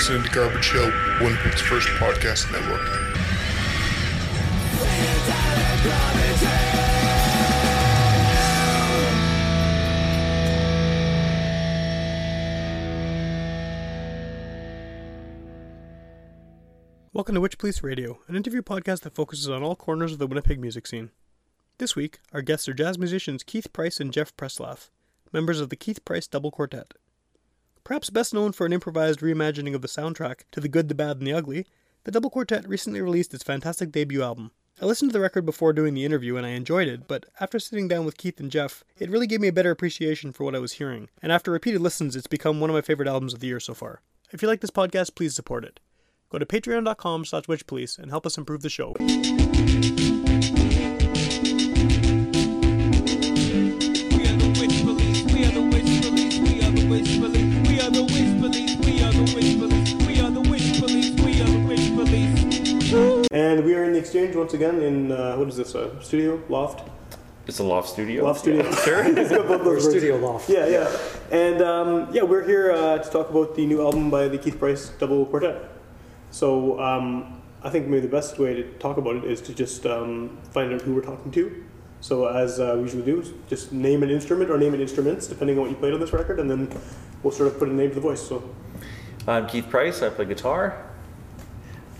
listening to Garbage Hill, Winnipeg's first podcast network. Welcome to Witch Police Radio, an interview podcast that focuses on all corners of the Winnipeg music scene. This week, our guests are jazz musicians Keith Price and Jeff Presloff, members of the Keith Price Double Quartet. Perhaps best known for an improvised reimagining of the soundtrack to The Good, the Bad, and the Ugly, the Double Quartet recently released its fantastic debut album. I listened to the record before doing the interview and I enjoyed it, but after sitting down with Keith and Jeff, it really gave me a better appreciation for what I was hearing, and after repeated listens, it's become one of my favorite albums of the year so far. If you like this podcast, please support it. Go to patreon.com slash witchpolice and help us improve the show. Exchange once again in, uh, what is this, uh, studio? Loft? It's a loft studio. Loft studio. Sure. It's got both those. Studio Loft. Yeah, yeah. And um, yeah, we're here uh, to talk about the new album by the Keith Price Double Quartet. So um, I think maybe the best way to talk about it is to just um, find out who we're talking to. So as uh, we usually do, just name an instrument or name an instruments, depending on what you played on this record, and then we'll sort of put a name to the voice. So I'm Keith Price. I play guitar.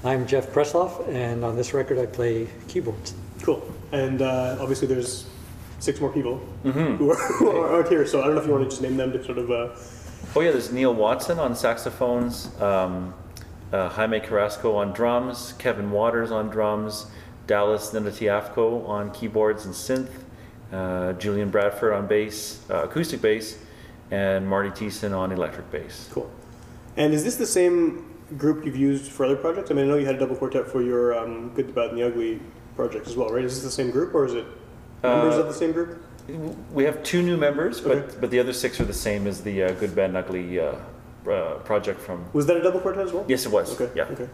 I'm Jeff Presloff, and on this record I play keyboards. cool. And uh, obviously there's six more people who, are, who aren't here. So I don't know if you want to just name them to sort of. Uh, Oh yeah, there's Neil Watson on saxophones, um, uh, Jaime Carrasco on drums, Kevin Waters on drums, Dallas Ninatiafco on keyboards and synth, uh, Julian Bradford on bass, uh, acoustic bass, and Marty Thiessen on electric bass. Cool. And is this the same group you've used for other projects? I mean, I know you had a double quartet for your um, Good, the Bad, and the Ugly project as well, right? Is this the same group, or is it members Uh, of the same group? We have two new members, but Okay. but the other six are the same as the uh, Good Bad and Ugly uh, uh, project from. Was that a double quartet as well? Yes, it was. Okay. Yeah. Okay.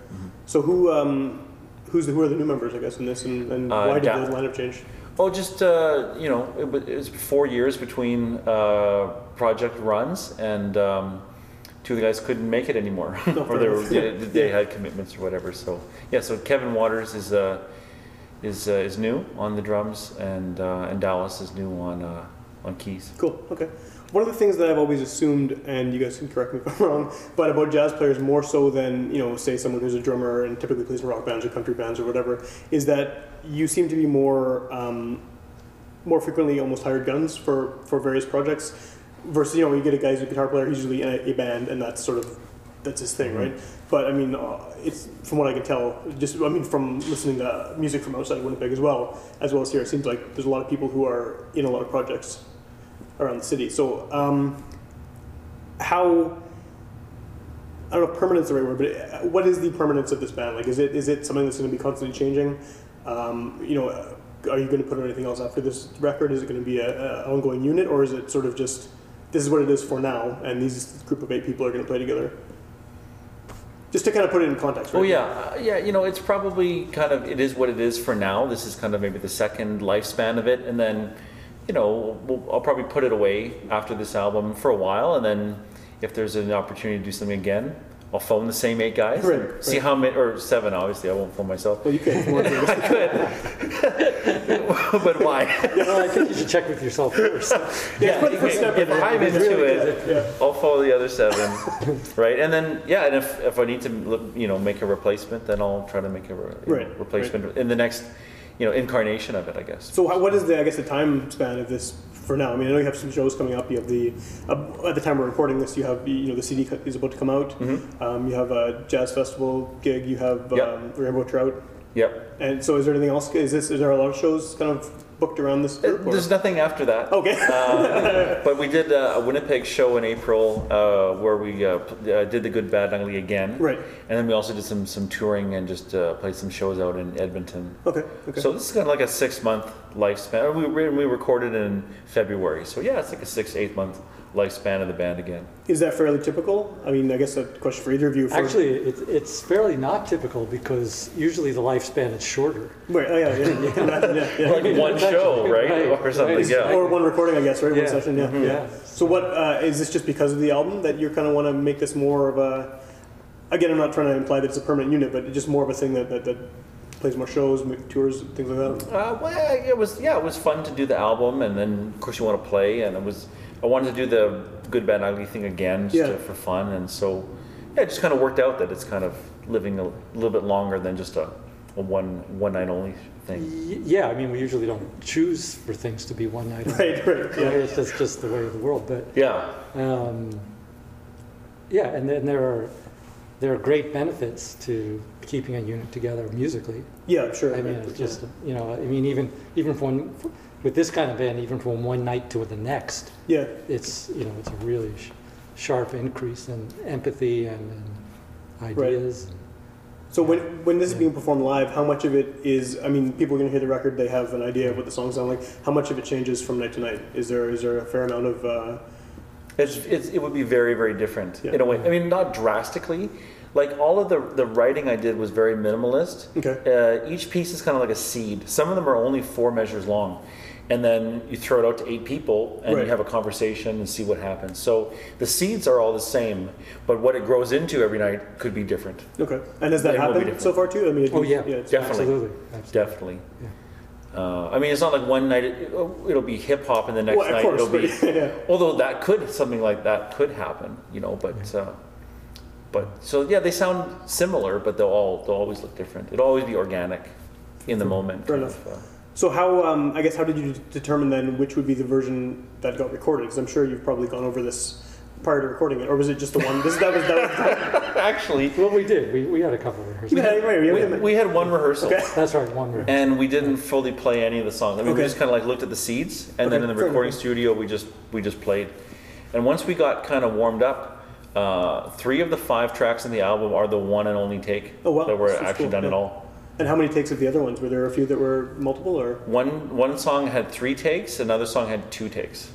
So who um, who's the, who are the new members, I guess, in this, and, and Uh, why did Da- the lineup change? Oh, just uh, you know, it was, it was four years between uh, project runs, and um, two of the guys couldn't make it anymore, or they, were, they, had commitments or whatever. So yeah, so Kevin Waters is uh, is uh, is new on the drums, and uh, and Dallas is new on uh, on keys. Cool. Okay. One of the things that I've always assumed, and you guys can correct me if I'm wrong, but about jazz players more so than you know, say someone who's a drummer and typically plays in rock bands or country bands or whatever, is that you seem to be more um, more frequently almost hired guns for for various projects. Versus you know, you get a guy who's a guitar player, he's usually in a, a band, and that's sort of that's his thing, right? But I mean, uh, it's from what I can tell, just I mean, from listening to music from outside Winnipeg as well, as well as here, it seems like there's a lot of people who are in a lot of projects around the city. So, um, how I don't know if permanent's the right word, but uh, what is the permanence of this band? Like, is it is it something that's going to be constantly changing? Um, you know, are you going to put on anything else after this record? Is it going to be a, a ongoing unit, or is it sort of just this is what it is for now, and these group of eight people are going to play together? Just to kind of put it in context. Right? Oh yeah, uh, yeah. You know, it's probably kind of it is what it is for now. This is kind of maybe the second lifespan of it, and then, you know, we'll, I'll probably put it away after this album for a while, and then if there's an opportunity to do something again, I'll phone the same eight guys, Right, see right. how many or seven. Obviously, I won't phone myself. Well, you can. if you want to. I could, but why? Well, I think you should check with yourself first. Yeah, first if. I'm into Really it, good, I'll follow the other seven, right? And then, yeah, and if, if I need to, you know, make a replacement, then I'll try to make a re- know, Right, replacement in the next, you know, incarnation of it, I guess. So, what is the I guess the time span of this for now? I mean, I know you have some shows coming up. You have the uh, at the time we're recording this, you have you know the CD is about to come out. Um, you have a jazz festival gig. You have Yep. um, Rainbow Trout. Yep. And so, is there anything else? Is this is there a lot of shows kind of booked around this group? There's nothing after that. Okay. Uh, but we did uh, a Winnipeg show in April uh, where we uh, uh, did the Good, Bad, Ugly again. Right. And then we also did some some touring and just uh, played some shows out in Edmonton. Okay. Okay. So this is kind of like a six month lifespan. We, we we recorded in February, so yeah, it's like a six eight month lifespan of the band again. is that fairly typical? I mean, I guess a question for either of you. For, Actually, it, it's fairly not typical because usually the lifespan is shorter. Right. Oh, yeah. Yeah. You can imagine, yeah, yeah. Like one show, right, Right, or something. right. Yeah. Or one recording, I guess, right? One Yeah. session, yeah. Mm-hmm. yeah. Yeah. So, what uh, is this just because of the album that you kind of want to make this more of a again, I'm not trying to imply that it's a permanent unit, but just more of a thing that, that, that plays more shows, m- tours, things like that. Uh, well, it was yeah, it was fun to do the album, and then of course you want to play, and it was I wanted to do the good bad ugly thing again just Yeah. to, for fun, and so yeah, it just kind of worked out that it's kind of living a little bit longer than just a, a one one night only thing. Yeah, I mean, we usually don't choose for things to be one night. only, Right, right, right? yeah. It's just, just the way of the world. But Yeah, um, yeah, and then there are there are great benefits to keeping a unit together musically. Yeah, sure. I mean, it's just you know, I mean, even even from with this kind of band, even from one night to the next, yeah, it's you know, it's a really sh- sharp increase in empathy and, and ideas. So when when this is being performed live, how much of it is? I mean, people are going to hear the record; they have an idea of what the songs sound like. How much of it changes from night to night? Is there is there a fair amount of? Uh, it's, it's it would be very very different Yeah. in a way. I mean, not drastically. Like all of the the writing I did was very minimalist. Okay. Uh, each piece is kind of like a seed. Some of them are only four measures long, and then you throw it out to eight people, and Right. you have a conversation and see what happens. So the seeds are all the same, but what it grows into every night could be different. okay, and has that It will be happened so far too? I mean, Oh, yeah. it's- Definitely. Absolutely, absolutely. Definitely. Uh, I mean, it's not like one night it, it'll be hip hop, and the next Well, night course, it'll be. yeah. Although that could something like that could happen, you know. But uh, but so yeah, they sound similar, but they'll all they'll always look different. It'll always be organic in the moment. Fair enough. of, uh, So how? Um, I guess how did you determine then which would be the version that got recorded? Because I'm sure you've probably gone over this prior to recording it, or was it just the one? This that was that. Was, Actually, Well, we did. We, we had a couple of rehearsals. yeah, right, we- we, we had one rehearsal. Okay. That's right, one rehearsal. And we didn't fully play any of the songs. I mean, Okay. we just kind of like looked at the seeds, and then in the fair recording enough. studio, we just we just played. And once we got kind of warmed up, uh, three of the five tracks in the album are the one and only take Oh, wow. that were That's actually cool, done at all. And how many takes of the other ones? Were there a few that were multiple, or? One one song had three takes, another song had two takes,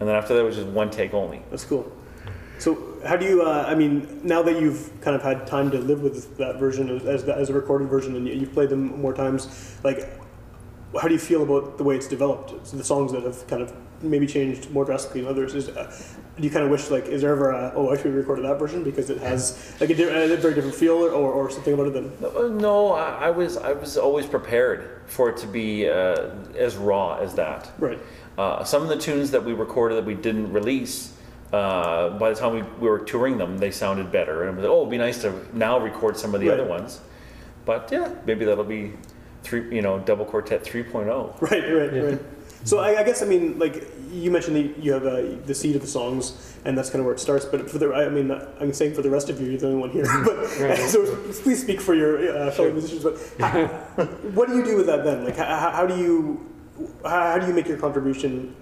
and then after that was just one take only. That's cool. So how do you? Uh, I mean, now that you've kind of had time to live with that version as as, a recorded version, and you- you've played them more times, like, how do you feel about the way it's developed? So the songs that have kind of maybe changed more drastically than others. Is uh, do you kind of wish like is there ever a oh I should have recorded that version because it has like a, di- a very different feel or, or something about it than No, no, I, I was I was always prepared for it to be uh, as raw as that. right? Uh, some of the tunes that we recorded that we didn't release, uh, by the time we, we were touring them, they sounded better. And it was, oh, it'd be nice to now record some of the Right. other ones. But yeah, maybe that'll be three, you know, double quartet 3.0. Right, right, Yeah. right. So I, I guess I mean like you mentioned that you have uh, the seed of the songs, and that's kind of where it starts. But for the I mean I'm saying for the rest of you, you're the only one here. But Right. so please speak for your uh, fellow Sure. musicians. But how, what do you do with that then? Like how, how do you how, how do you make your contribution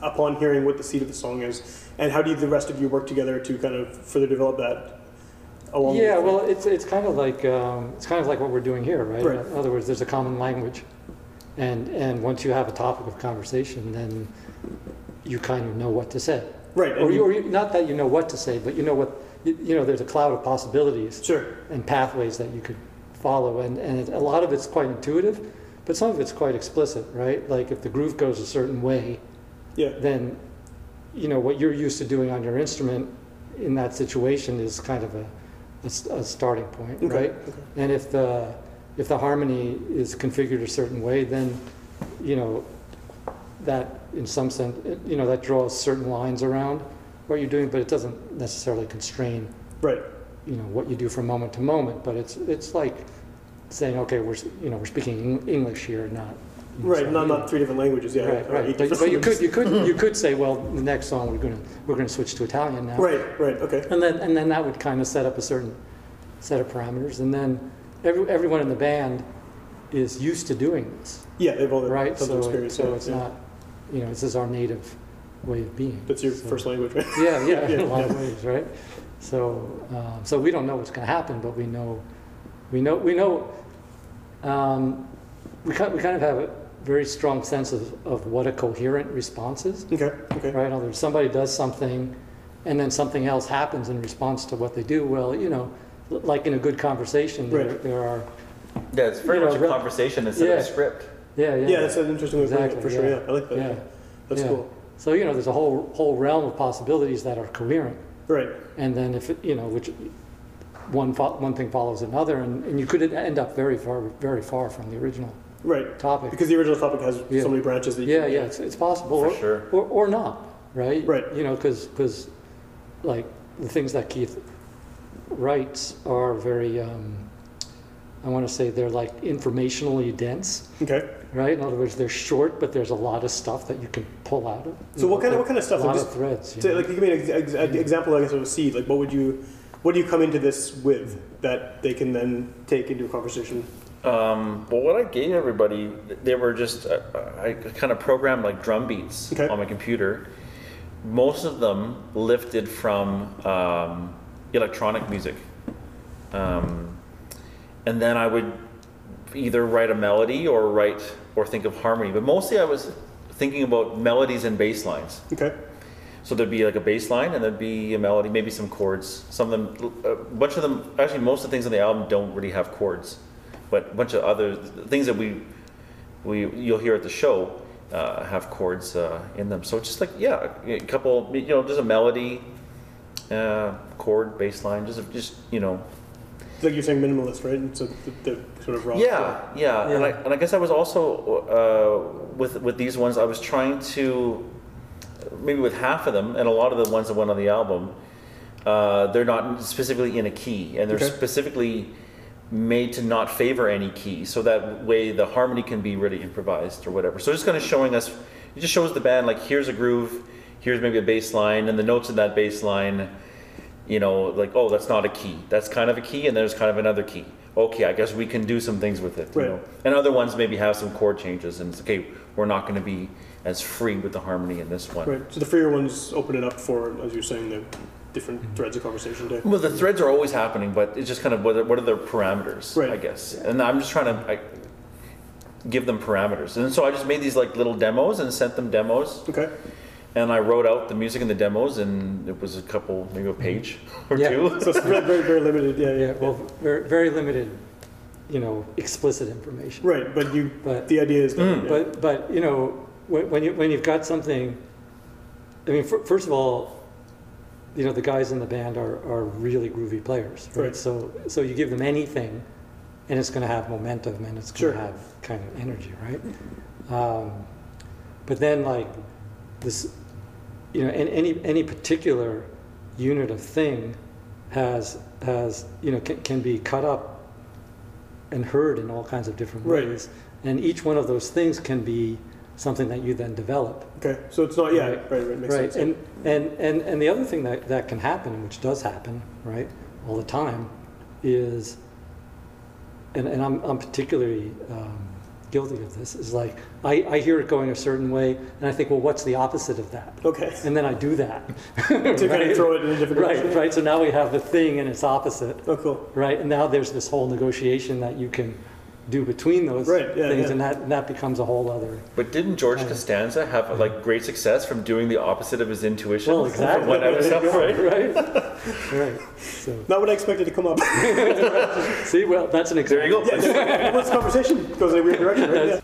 upon hearing what the seed of the song is, and how do the rest of you work together to kind of further develop that? Along Yeah, well, it's, it's kind of like, um, it's kind of like what we're doing here, right? Right. In other words, there's a common language. And, and once you have a topic of conversation, then you kind of know what to say. right. Or, you, or you, not that you know what to say, but you know what, you, you know, there's a cloud of possibilities sure. and pathways that you could follow. And, and it, a lot of it's quite intuitive, but some of it's quite explicit, right? Like if the groove goes a certain way, Yeah. then you know what you're used to doing on your instrument in that situation is kind of a a starting point, Okay, right? okay. And if the if the harmony is configured a certain way, then you know that in some sense you know that draws certain lines around what you're doing, but it doesn't necessarily constrain Right. you know what you do from moment to moment. But it's it's like saying okay we're you know we're speaking English here, not Right. Not not three different languages. Yeah. Right, right. But, but you could, you could, you could say, well, the next song we're going to we're going to switch to Italian now, Right. Right. Okay. and then and then that would kind of set up a certain set of parameters, and then every, everyone in the band is used to doing this, Yeah. They've all right? tons of So, it- experience. so it's yeah. not, you know, this is our native way of being. That's your So- first language, right? Yeah, yeah, in Yeah, a lot of ways, right? So, um, so we don't know what's going to happen, but we know, we know, we know, um, we kind, we kind of have a very strong sense of, of what a coherent response is. Okay. Okay. right? Words, somebody does something, and then something else happens in response to what they do. Well, you know, like in a good conversation, there, Right. there are, Yeah, it's very You know, much a re- conversation instead of Yeah. a script. yeah, yeah, Yeah, that's an interesting way of putting it, Exactly, for sure. yeah. Yeah, I like that. yeah, That's yeah. cool. So you know, there's a whole whole realm of possibilities that are coherent, Right. and then if it, you know, which one fo- one thing follows another, and, and you could end up very far very far from the original Right. topic. Because the original topic has Yeah. so many branches that you Yeah, can, yeah, it's, it's possible, For or, sure. or or not, right? Right. You know, because like the things that Keith writes are very. Um, I want to say they're like informationally dense, Okay. right? In other words, they're short, but there's a lot of stuff that you can pull out of. So what kind of what kind of stuff? A Like lot just, of threads. you to, know? like, give me an ex- ex- an example, I guess, of a seed. Like, what would you, what do you come into this with that they can then take into a conversation? Um, well, what I gave everybody, they were just, uh, I kind of programmed like drum beats Okay. on my computer. Most of them lifted from um, electronic music. Um, and then I would either write a melody or write or think of harmony. But mostly I was thinking about melodies and bass lines. Okay. So there'd be like a bass line and there'd be a melody, maybe some chords. Some of them, a bunch of them, actually most of the things on the album don't really have chords, but a bunch of other things that we, we you'll hear at the show uh, have chords uh, in them. So it's just like yeah, a couple, you know, just a melody, uh, chord, bass line, just just you know, Like you're saying, minimalist, right? And so the, the sort of raw. yeah, yeah, And, I, and I guess I was also uh, with with these ones. I was trying to maybe with half of them, and a lot of the ones that went on the album, uh, they're not specifically in a key, and they're Okay. specifically made to not favor any key, so that way the harmony can be really improvised or whatever. So just kind of showing us, it just shows the band like here's a groove, here's maybe a bass line, and the notes in that bass line you know, like, oh, that's not a key. That's kind of a key, and there's kind of another key. Okay, I guess we can do some things with it. You Right. know? And other ones maybe have some chord changes, and it's okay, we're not going to be as free with the harmony in this one. Right. So the freer ones open it up for, as you're saying, the different mm-hmm. threads of conversation. To, Well, the threads are always happening, but it's just kind of what are, what are their parameters, Right. I guess. And I'm just trying to I, give them parameters. And so I just made these like little demos and sent them demos. okay. And I wrote out the music and the demos, and it was a couple, maybe a page or Yeah. two. So it's very, very, very limited. Yeah, yeah. Yeah, well, very, very limited, you know, explicit information. Right, but you. But- the idea is that. Mm. yeah. But, but, you know, when, when you, when you've got something, I mean, fir- first of all, you know, the guys in the band are, are really groovy players, right? Right. So, so you give them anything and it's gonna have momentum and it's gonna have kind of energy, right? Um, but then like this, you know, and any, any particular unit of thing has, has, you know, can, can be cut up and heard in all kinds of different Right. ways. And each one of those things can be something that you then develop. okay. So it's not. Yeah. Right. Right. Right. Makes right. sense. And, and, and, and the other thing that, that can happen, which does happen, right, all the time, is, and, and I'm, I'm particularly um, guilty of this, is like, I, I hear it going a certain way, and I think, well, what's the opposite of that? Okay. And then I do that. to kind of Right. throw it in a different Right, direction. right. So now we have the thing and its opposite. Oh, cool. Right, and now there's this whole negotiation that you can do between those Right, yeah, things, yeah. and that, that becomes a whole other. But didn't George Costanza have like great success from doing the opposite of his intuition? Well, exactly. One episode, right? right, right. So, Not what I expected to come up. see, well, that's an There example. you go. yeah, this conversation goes in a weird direction, right? Yeah.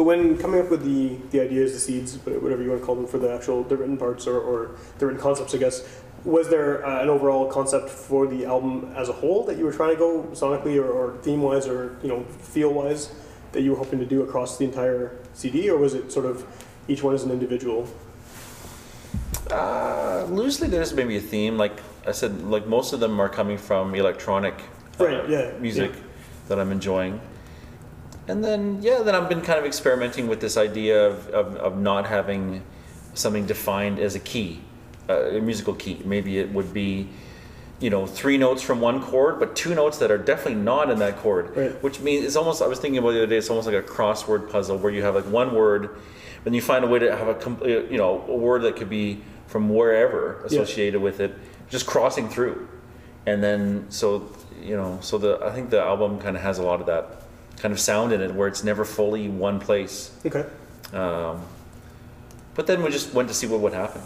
So when coming up with the, the ideas, the seeds, whatever you want to call them, for the actual the written parts or, or the written concepts, I guess, was there uh, an overall concept for the album as a whole that you were trying to go sonically or, or theme wise or you know feel wise that you were hoping to do across the entire CD, or was it sort of each one as an individual? Uh, loosely, there's maybe a theme. Like I said, like most of them are coming from electronic uh, Right, yeah, music yeah. that I'm enjoying. And then, yeah, then I've been kind of experimenting with this idea of, of, of not having something defined as a key, uh, a musical key. Maybe it would be, you know, three notes from one chord, but two notes that are definitely not in that chord. Right. Which means it's almost, I was thinking about the other day, it's almost like a crossword puzzle where you have like one word, and you find a way to have a, com- you know, a word that could be from wherever associated with it, just crossing through. And then, so, you know, so the, I think the album kind of has a lot of that kind of sound in it where it's never fully one place. Okay. Um, but then we just went to see what would happen,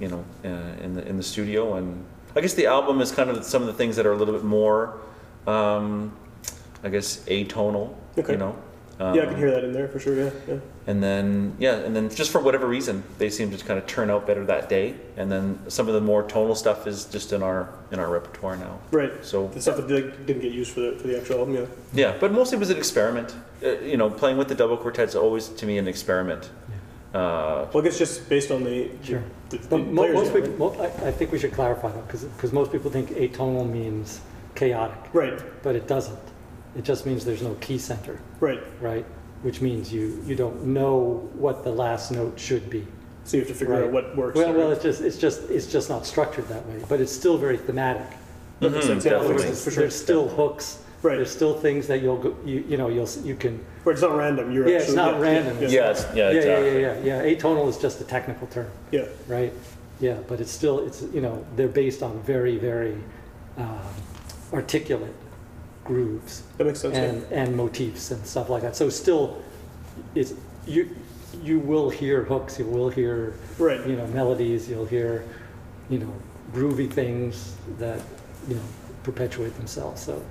you know, uh, in the in the studio, and I guess the album is kind of some of the things that are a little bit more, um, I guess, atonal, Okay. you know, Um, yeah, I can hear that in there for sure. Yeah, yeah. And then yeah, and then just for whatever reason, they seem to kind of turn out better that day. And then some of the more tonal stuff is just in our in our repertoire now. Right. So The stuff that did- didn't get used for the for the actual album. Yeah. yeah, but mostly it was an experiment. Uh, you know, playing with the double quartet's is always to me an experiment. Uh, Well, I guess just based on the, Sure. the, the But most yeah, people, mo- I, I think we should clarify that because most people think atonal means chaotic, right? right, but it doesn't. It just means there's no key center, right. right? Which means you you don't know what the last note should be. So you have to figure Right. out what works. Well, well, it's just it's just it's just not structured that way, but it's still very thematic. That makes Mhm, sense. Yeah, that makes definitely. sense for sure. There's still hooks. Right. There's still things that you'll go, you you know you'll s- you can Right, it's not random. You're Yeah, it's actually, not yeah, random. Yeah, yeah, it's, yeah, yeah, exactly. yeah yeah yeah atonal is just a technical term. yeah. right? Yeah, but it's still, it's, you know, they're based on very, very um, articulate grooves That makes sense. yeah. and, and motifs and stuff like that. So still, it's, you, you will hear hooks, you will hear, Right. you know, melodies, you'll hear, you know, groovy things that, you know, perpetuate themselves, so.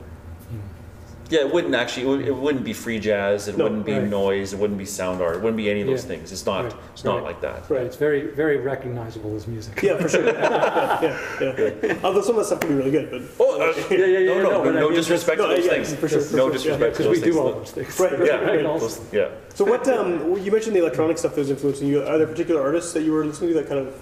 You know. Yeah, it wouldn't actually. It, would, it wouldn't be free jazz. It No, wouldn't be right. noise. It wouldn't be sound art. It wouldn't be any of those Yeah. things. It's not. Right, It's not right. like that. Right, it's very, very recognizable as music. Yeah, for sure. yeah, yeah, yeah. Although some of that stuff can be really good, but Oh, uh, Yeah, yeah, yeah, no, yeah, no, no, but I no mean, disrespect just- to those yeah, things. for sure, for no sure, yeah. disrespect to Because those we do things. all those things. Right, right, Yeah, right. also. those- yeah. So what um, you mentioned the electronic stuff that was influencing you. Are there particular artists that you were listening to that kind of?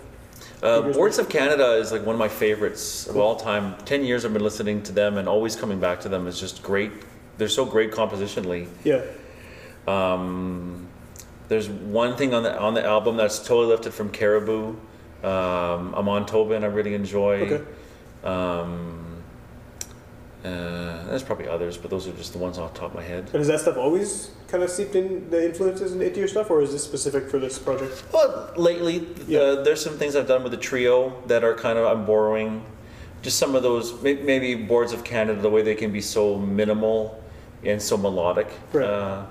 Uh, Figures Boards of Canada is like one of my favorites of all time. Ten years I've been listening to them and always coming back to them. It's just great. They're so great compositionally. Yeah, Um, there's one thing on the on the album that's totally lifted from Caribou. Um, Amon Tobin I really enjoy. Okay. Um, uh, there's probably others, but those are just the ones off the top of my head. and has that stuff always kind of seeped in the influences into your stuff, or is this specific for this project? Well, lately, Yeah. uh, there's some things I've done with the trio that are kind of I'm borrowing. Just some of those, maybe boards of Canada, the way they can be so minimal and so melodic. Right. Uh,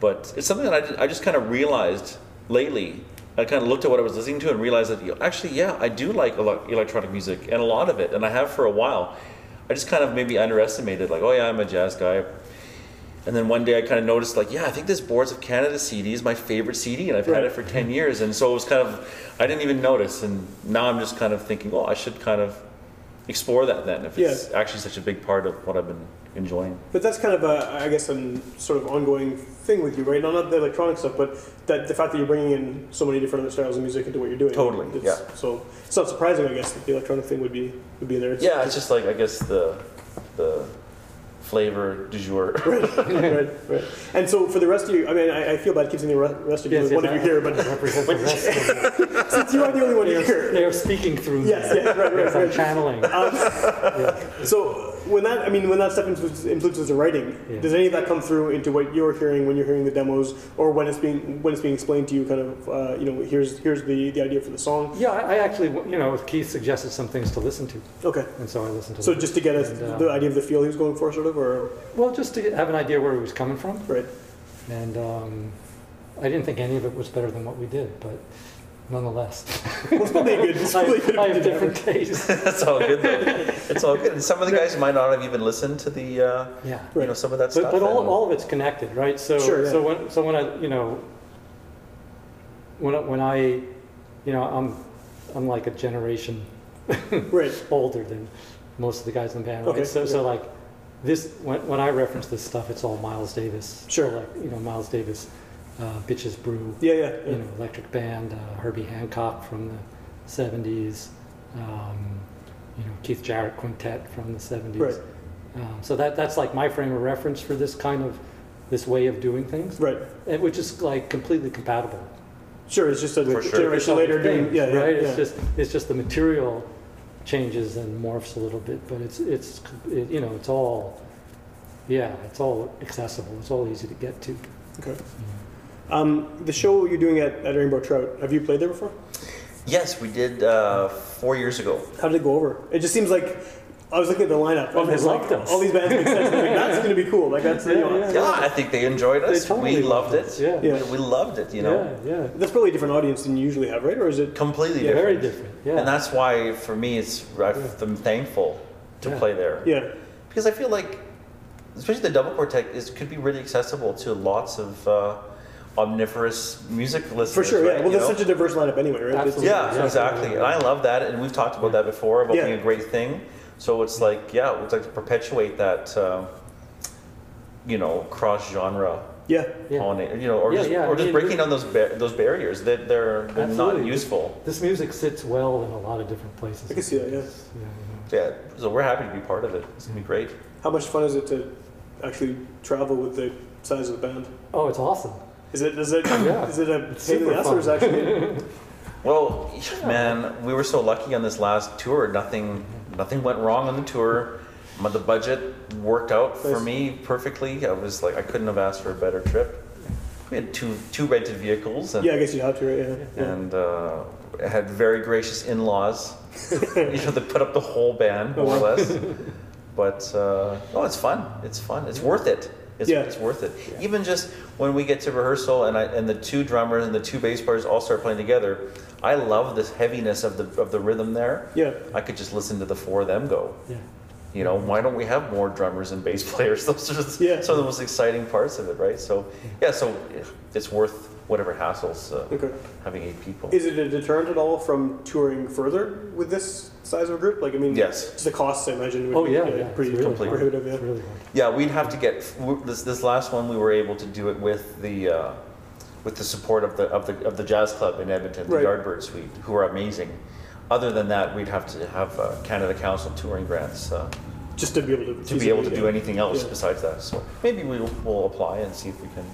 but it's something that I, I just kind of realized lately. I kind of looked at what I was listening to and realized that you know, actually, yeah, I do like electronic music and a lot of it, and I have for a while. I just kind of maybe underestimated, like, oh yeah, I'm a jazz guy. And then one day I kind of noticed, like, yeah, I think this Boards of Canada CD is my favorite CD, and I've had it for 10 years. And so it was kind of, I didn't even notice. And now I'm just kind of thinking, oh, I should kind of explore that then, if it's actually such a big part of what I've been enjoying. But that's kind of a, I guess, a sort of ongoing thing with you, right? Not, not the electronic stuff, but that the fact that you're bringing in so many different styles of music into what you're doing. Totally, It's- yeah. So it's not surprising, I guess, that the electronic thing would be would be in there. It's, Yeah, it's just like, I guess, the, the flavor du jour. right, right. And so for the rest of you, I mean, I, I feel bad keeping the re- rest of you Yes, as one yes, of you I- here, but represent the rest of them. since you are the only one They are, here, they are speaking through me. yes, yes, right, right, Yes, I'm right. channeling. Um, so when that, I mean, when that stuff influences, influences the writing, Yeah. does any of that come through into what you're hearing when you're hearing the demos, or when it's being when it's being explained to you? Kind of, uh, you know, here's here's the, the idea for the song. Yeah, I, I actually, you know, Keith suggested some things to listen to, Okay. and so I listened to So just to get And, uh, the idea of the feel he was going for, sort of, or Well, just to have an idea where he was coming from, right? and um, I didn't think any of it was better than what we did, but nonetheless, Well, it's probably good. It's I, probably good. I have different tastes. That's all good, though. It's all good. And some of the guys might not have even listened to the, uh, Yeah. you know, some of that But, stuff. but all, and- all of it's connected, right? So, Sure, yeah. so when, so when I, you know, when I, when I, you know, I'm, I'm like a generation. Right. older than most of the guys in the band, right? Okay, So, yeah. so like this, when, when I reference this stuff, it's all Miles Davis. Sure. Like, you know, Miles Davis, uh, Bitches Brew, Yeah, yeah. yeah. you know, Electric Band, uh, Herbie Hancock from the 70s, um, you know, Keith Jarrett Quintet from the 70s. Right. Um, so that, that's like my frame of reference for this kind of, this way of doing things, Right. and which is like completely compatible. Sure. It's just a sure. generation later doing. Yeah, yeah, right? yeah. It's just, it's just the material changes and morphs a little bit, but it's, it's, it, you know, it's all, yeah, it's all accessible. It's all easy to get to. Okay. Um, the show you're doing at, at Rainbow Trout, have you played there before? Yes, we did uh, four years ago. How did it go over? It just seems like I was looking at the lineup. Oh, they it's like, us. All these bands make sense. Like, that's going to be cool. Like that's you know, Yeah, Yeah, I think they enjoyed us. They totally we loved loved us, it. yeah. Yeah. We, we loved it, you know. Yeah, yeah. that's probably a different audience than you usually have, right? Or is it? Completely Yeah, different. very different. Yeah. And that's why, for me, it's I'm thankful to Yeah. play there. Yeah. Because I feel like especially the double quartet is could be really accessible to lots of uh, omnivorous music listeners. For sure, yeah. right, Well, you that's know? such a diverse lineup anyway, right? Absolutely. Yeah, Yeah. exactly. And I love that, and we've talked about that before about Yeah. being a great thing. So it's like, yeah, we'd like to perpetuate that, uh, you know, cross genre Yeah. Yeah. pollinate, you know, or Yeah, just yeah, or just mean, breaking down those bar- those barriers that they're, they're not useful. This music sits well in a lot of different places. I can see that, yeah. Yeah, Yeah, so we're happy to be part of it. It's gonna be great. How much fun is it to actually travel with the size of the band? Oh, it's awesome. Is it is it Yeah. is it a It's pain in the ass or is it actually Well, man, we were so lucky on this last tour. Nothing, nothing went wrong on the tour. My- The budget worked out for me perfectly. I was like, I couldn't have asked for a better trip. We had two two rented vehicles, and, Yeah, I guess you'd have to, right? Yeah. yeah. and uh, had very gracious in-laws. you know, they put up the whole band more or Oh, less. But uh, no, it's fun. It's fun. It's worth it. It's, Yeah. it's worth it. Even just when we get to rehearsal and I, and the two drummers and the two bass players all start playing together, I love this heaviness of the of the rhythm there. Yeah. I could just listen to the four of them go. Yeah. You know, why don't we have more drummers and bass players? Those are Yeah. some of the most exciting parts of it, right? So, yeah, so it's worth whatever hassles uh, Okay. having eight people. Is it a deterrent at all from touring further with this size of a group? Like, I mean, Yes. the costs, I imagine, would Oh, be yeah, uh, yeah. Pretty really prohibitive. Yeah. really. Yeah, we'd have to get this this last one. We were able to do it with the uh, with the support of the of the of the jazz club in Edmonton, the Right. Yardbird Suite, who are amazing. Other than that, we'd have to have uh, Canada Council touring grants uh, Just to be able to to be able to do anything else Yeah. besides that. So maybe we'll, we'll apply and see if we can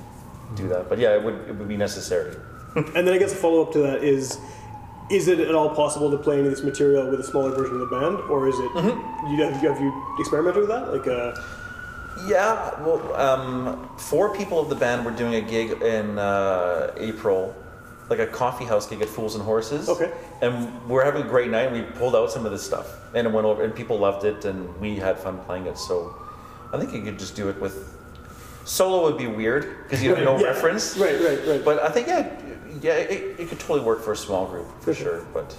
do that. But yeah, it would it would be necessary. And then I guess a follow up to that is. Is it at all possible to play any of this material with a smaller version of the band, or is it? Mm-hmm. You have, have you experimented with that? Like, uh, Yeah, well, um, four people of the band were doing a gig in uh, April, like a coffee house gig at Fools and Horses. Okay. And we're having a great night. and We pulled out some of this stuff, and it went over, and people loved it, and we had fun playing it. So, I think you could just do it with solo would be weird because you have no Yeah. reference. right, right, right. But I think yeah, yeah, it, it could totally work for a small group for For sure. But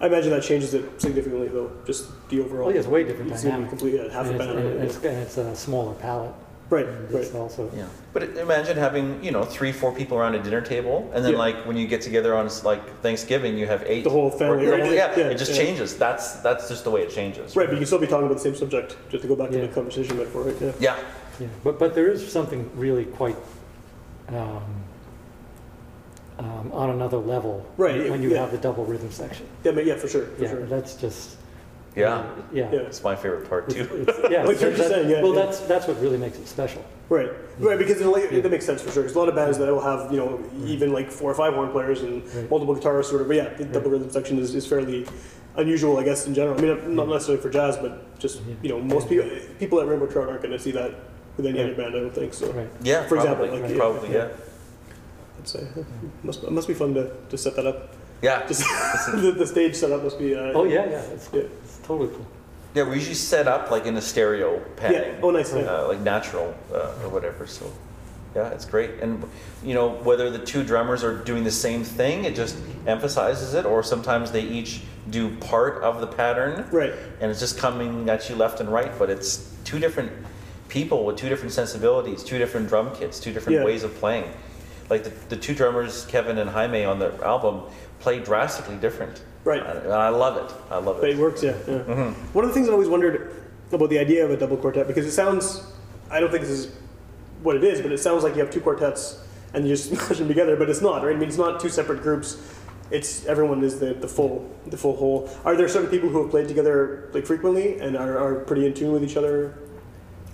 I imagine that changes it significantly, though. Just the overall. Oh, yeah, it's way different It's dynamic. completely yeah, half and a it's, band. and it's, and it's a smaller palette. Right, And right. It's also Yeah, but imagine having you know three, four people around a dinner table, and then Yeah. like when you get together on like Thanksgiving, you have eight. The whole family Or- or- around yeah, Yeah, it just yeah. changes. That's that's just the way it changes. Right, but you can still be talking about the same subject, just to go back to the conversation metaphor, right? Yeah. Yeah, Yeah, but but there is something really quite um, um, on another level Right, when you yeah. have the double rhythm section. Yeah, but yeah, for sure, for yeah, sure. that's just yeah, yeah. Yeah. it's my favorite part too. it's, yeah, Like you're that- just saying, yeah, Well, yeah. that's that's what really makes it special. Right, right, because it'll, Yeah. that makes sense for sure. Because a lot of bands that will have, you know, even like four or five horn players and Right. multiple guitarists, sort of. But yeah, the double rhythm section is, is fairly unusual, I guess, in general. I mean, not necessarily for jazz, but just Yeah. you know, most people people at Rainbow Trout aren't going to see that with any Right. other band. I don't think so. Right. Yeah, For example, probably, like, yeah, probably, yeah, I'd say must it must be fun to, to set that up. yeah. Just the, the stage setup must be. Uh, Oh yeah, yeah, it's, Yeah. it's totally cool. Yeah, we usually set up like in a stereo panning. Yeah. Oh, nice. Yeah. uh, like natural uh, or whatever. So, yeah, it's great. And you know, whether the two drummers are doing the same thing, it just emphasizes it, or sometimes they each do part of the pattern, Right. and it's just coming at you left and right. But it's two different people with two different sensibilities, two different drum kits, two different Yeah. ways of playing. Like the, the two drummers, Kevin and Jaime, on the album play drastically different. Right. And I love it. I love it. But it. works, yeah. yeah. Mm-hmm. One of the things I always wondered about the idea of a double quartet, because it sounds, I don't think this is what it is, but it sounds like you have two quartets and you just smash them together, but it's not, right? I mean, it's not two separate groups. It's everyone is the, the full the full whole. Are there certain people who have played together like frequently and are, are pretty in tune with each other?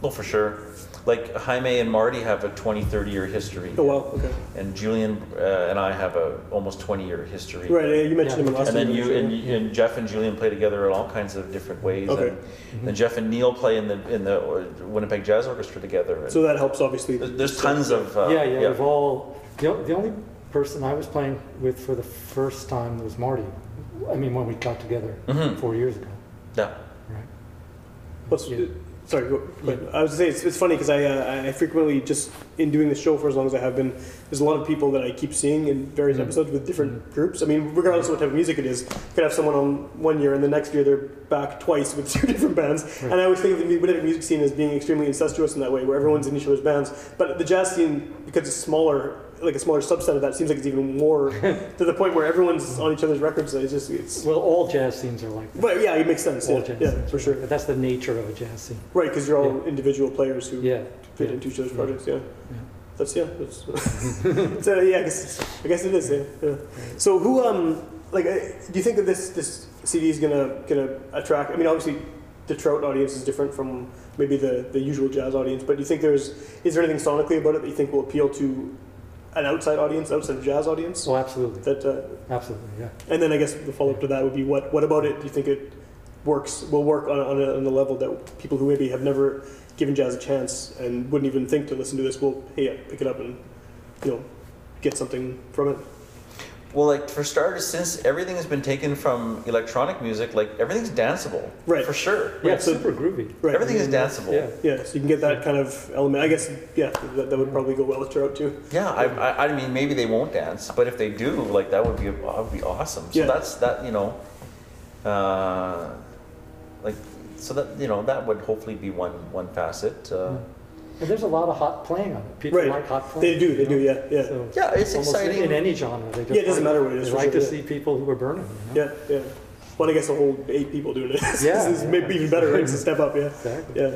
Well, for sure. Like Jaime and Marty have a 20, 30 year history. Oh well, okay. And Julian uh, and I have a almost 20 year history. Right, yeah, you mentioned Yeah. him in last And then you sure. and, and Jeff and Julian play together in all kinds of different ways. Okay. And then Jeff and Neil play in the in the uh, Winnipeg Jazz Orchestra together. And So that helps, obviously. there's, there's tons of uh, yeah, yeah, we've all. The, the only person I was playing with for the first time was Marty. I mean, when we got together Mhm. four years ago. yeah. Right. What's, Yeah. Sorry, go, go ahead. I was gonna say it's, it's funny because I uh, I frequently just in doing this show for as long as I have been, there's a lot of people that I keep seeing in various episodes with different groups. I mean, regardless of what type of music it is, you could have someone on one year and the next year they're back twice with two different bands. And I always think of the Winnipeg music scene as being extremely incestuous in that way, where everyone's in each other's bands. But the jazz scene, because it's smaller, like a smaller subset of that, seems like it's even more to the point where everyone's on each other's records. It's just it's. Well, all jazz scenes are like that. But yeah, it makes sense. All Yeah, jazz yeah scenes for sure. like that. That's the nature of a jazz scene. Right, because you're all individual players who Yeah. fit yeah. into each other's Yeah. projects. Yeah. Yeah. That's yeah. That's, uh, yeah. I guess I guess it is. Yeah. yeah. So who um like uh, do you think that this this CD is gonna gonna attract? I mean, obviously the Trout audience is different from maybe the the usual jazz audience, but do you think there's is there anything sonically about it that you think will appeal to an outside audience, outside of jazz audience? Oh, absolutely. That uh, Absolutely, yeah. and then I guess the follow up to that would be what what about it? Do you think it works will work on a, on, a, on a level that people who maybe have never given jazz a chance and wouldn't even think to listen to this will hey yeah, pick it up and you know get something from it. Well, like for starters, since everything has been taken from electronic music, like everything's danceable, Right. For sure. Yeah, Right, so- super groovy. Right. Everything is danceable. Yeah. Yeah, so you can get that kind of element. I guess yeah, that, that would probably go well with Trout too. Yeah, I, I, I mean, maybe they won't dance, but if they do, like that would be that would be awesome. So Yeah. that's that, you know, uh, like so that you know that would hopefully be one one facet. Uh, And there's a lot of hot playing on it. People Right. like hot playing. They do, they you do, yeah, yeah, So Yeah, it's almost exciting. In any genre. They just Yeah, it doesn't like- matter what it is, They for like sure, to yeah. see people who are burning. You know? yeah, yeah. Well, I guess a whole eight people doing it is, Yeah, is yeah. maybe even better. Right? It's a step up. Yeah, Exactly. yeah,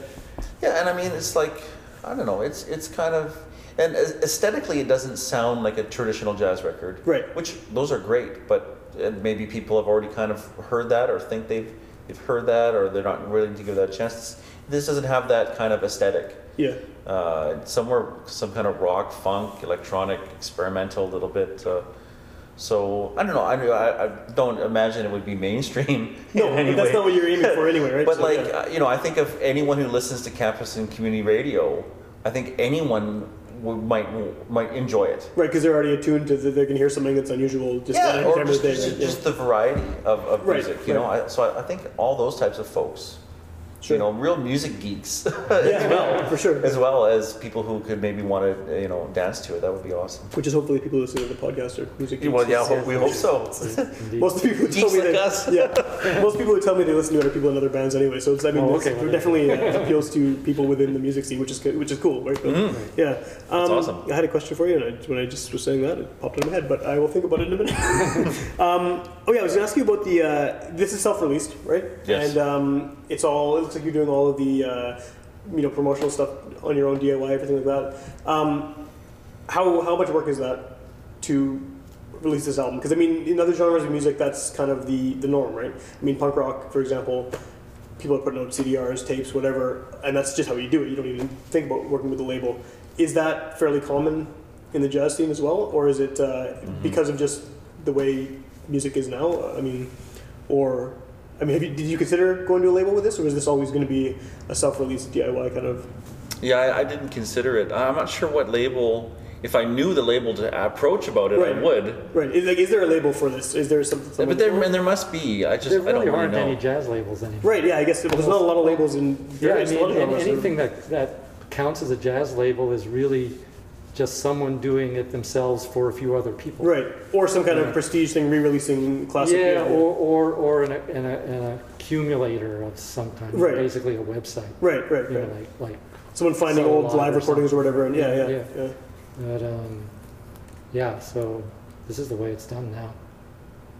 yeah, and I mean, it's like I don't know, it's it's kind of and as- aesthetically, it doesn't sound like a traditional jazz record, Right. Which those are great, but and maybe people have already kind of heard that or think they've they've heard that or they're not willing to give that a chance. This doesn't have that kind of aesthetic. Yeah. uh, somewhere some kind of rock, funk, electronic, experimental, a little bit. Uh, so I don't know. I, I, don't imagine it would be mainstream. No, in any that's not what you're aiming for anyway, right? But So, like yeah. uh, you know, I think of anyone who listens to campus and community radio, I think anyone would, might might enjoy it. Right, because they're already attuned to the, they can hear something that's unusual just yeah, or just, the just, just the variety of, of Right, music. You know. I, so I, I think all those types of folks, Sure. you know, real music geeks. yeah, yeah, well, for sure. as well as people who could maybe want to, you know, dance to it. That would be awesome. Which is hopefully people listening to the podcast are music geeks. Well, yeah, hope, we hope so. Most people who tell me like that, us. yeah, most people who tell me they listen to other people in other bands anyway. So it's, I mean, Oh, it's- okay, it definitely uh, appeals to people within the music scene, which is which is cool, right? But, Yeah, um, Mm-hmm. awesome. I had a question for you, and I, when I just was saying that, it popped into my head. But I will think about it in a minute. um, oh yeah, I was to ask you about the. Uh, this is self-released, right? Yes. And um, it's all. It looks like you're doing all of the, uh, you know, promotional stuff on your own DIY, everything like that. Um, how how much work is that to release this album? Because I mean, in other genres of music, that's kind of the the norm, right? I mean, punk rock, for example, people are putting out CDRs, tapes, whatever, and that's just how you do it. You don't even think about working with a label. Is that fairly common in the jazz scene as well, or is it uh, because of just the way music is now? Uh, I mean, or I mean, have you, did you consider going to a label with this, or was this always going to be a self-released DIY kind of? Yeah, I, I didn't consider it. I'm not sure what label. If I knew the label to approach about it, I would. Right? Is, like, is there a label for this? Is there something? But there, and there must be. I just There I don't really aren't know. any jazz labels anymore. Right, yeah, I guess there's not a lot of labels in Yeah, I mean, any- anything that, that counts as a jazz label is really just someone doing it themselves for a few other people. Right, or some kind of prestige thing, re-releasing classic. Yeah, or, or, or an, an, an accumulator of some kind, Right. basically a website. right, right, You know, right. like, like, Someone finding old live or recordings or whatever, and yeah, yeah, Yeah, yeah. but, um, yeah, so this is the way it's done now.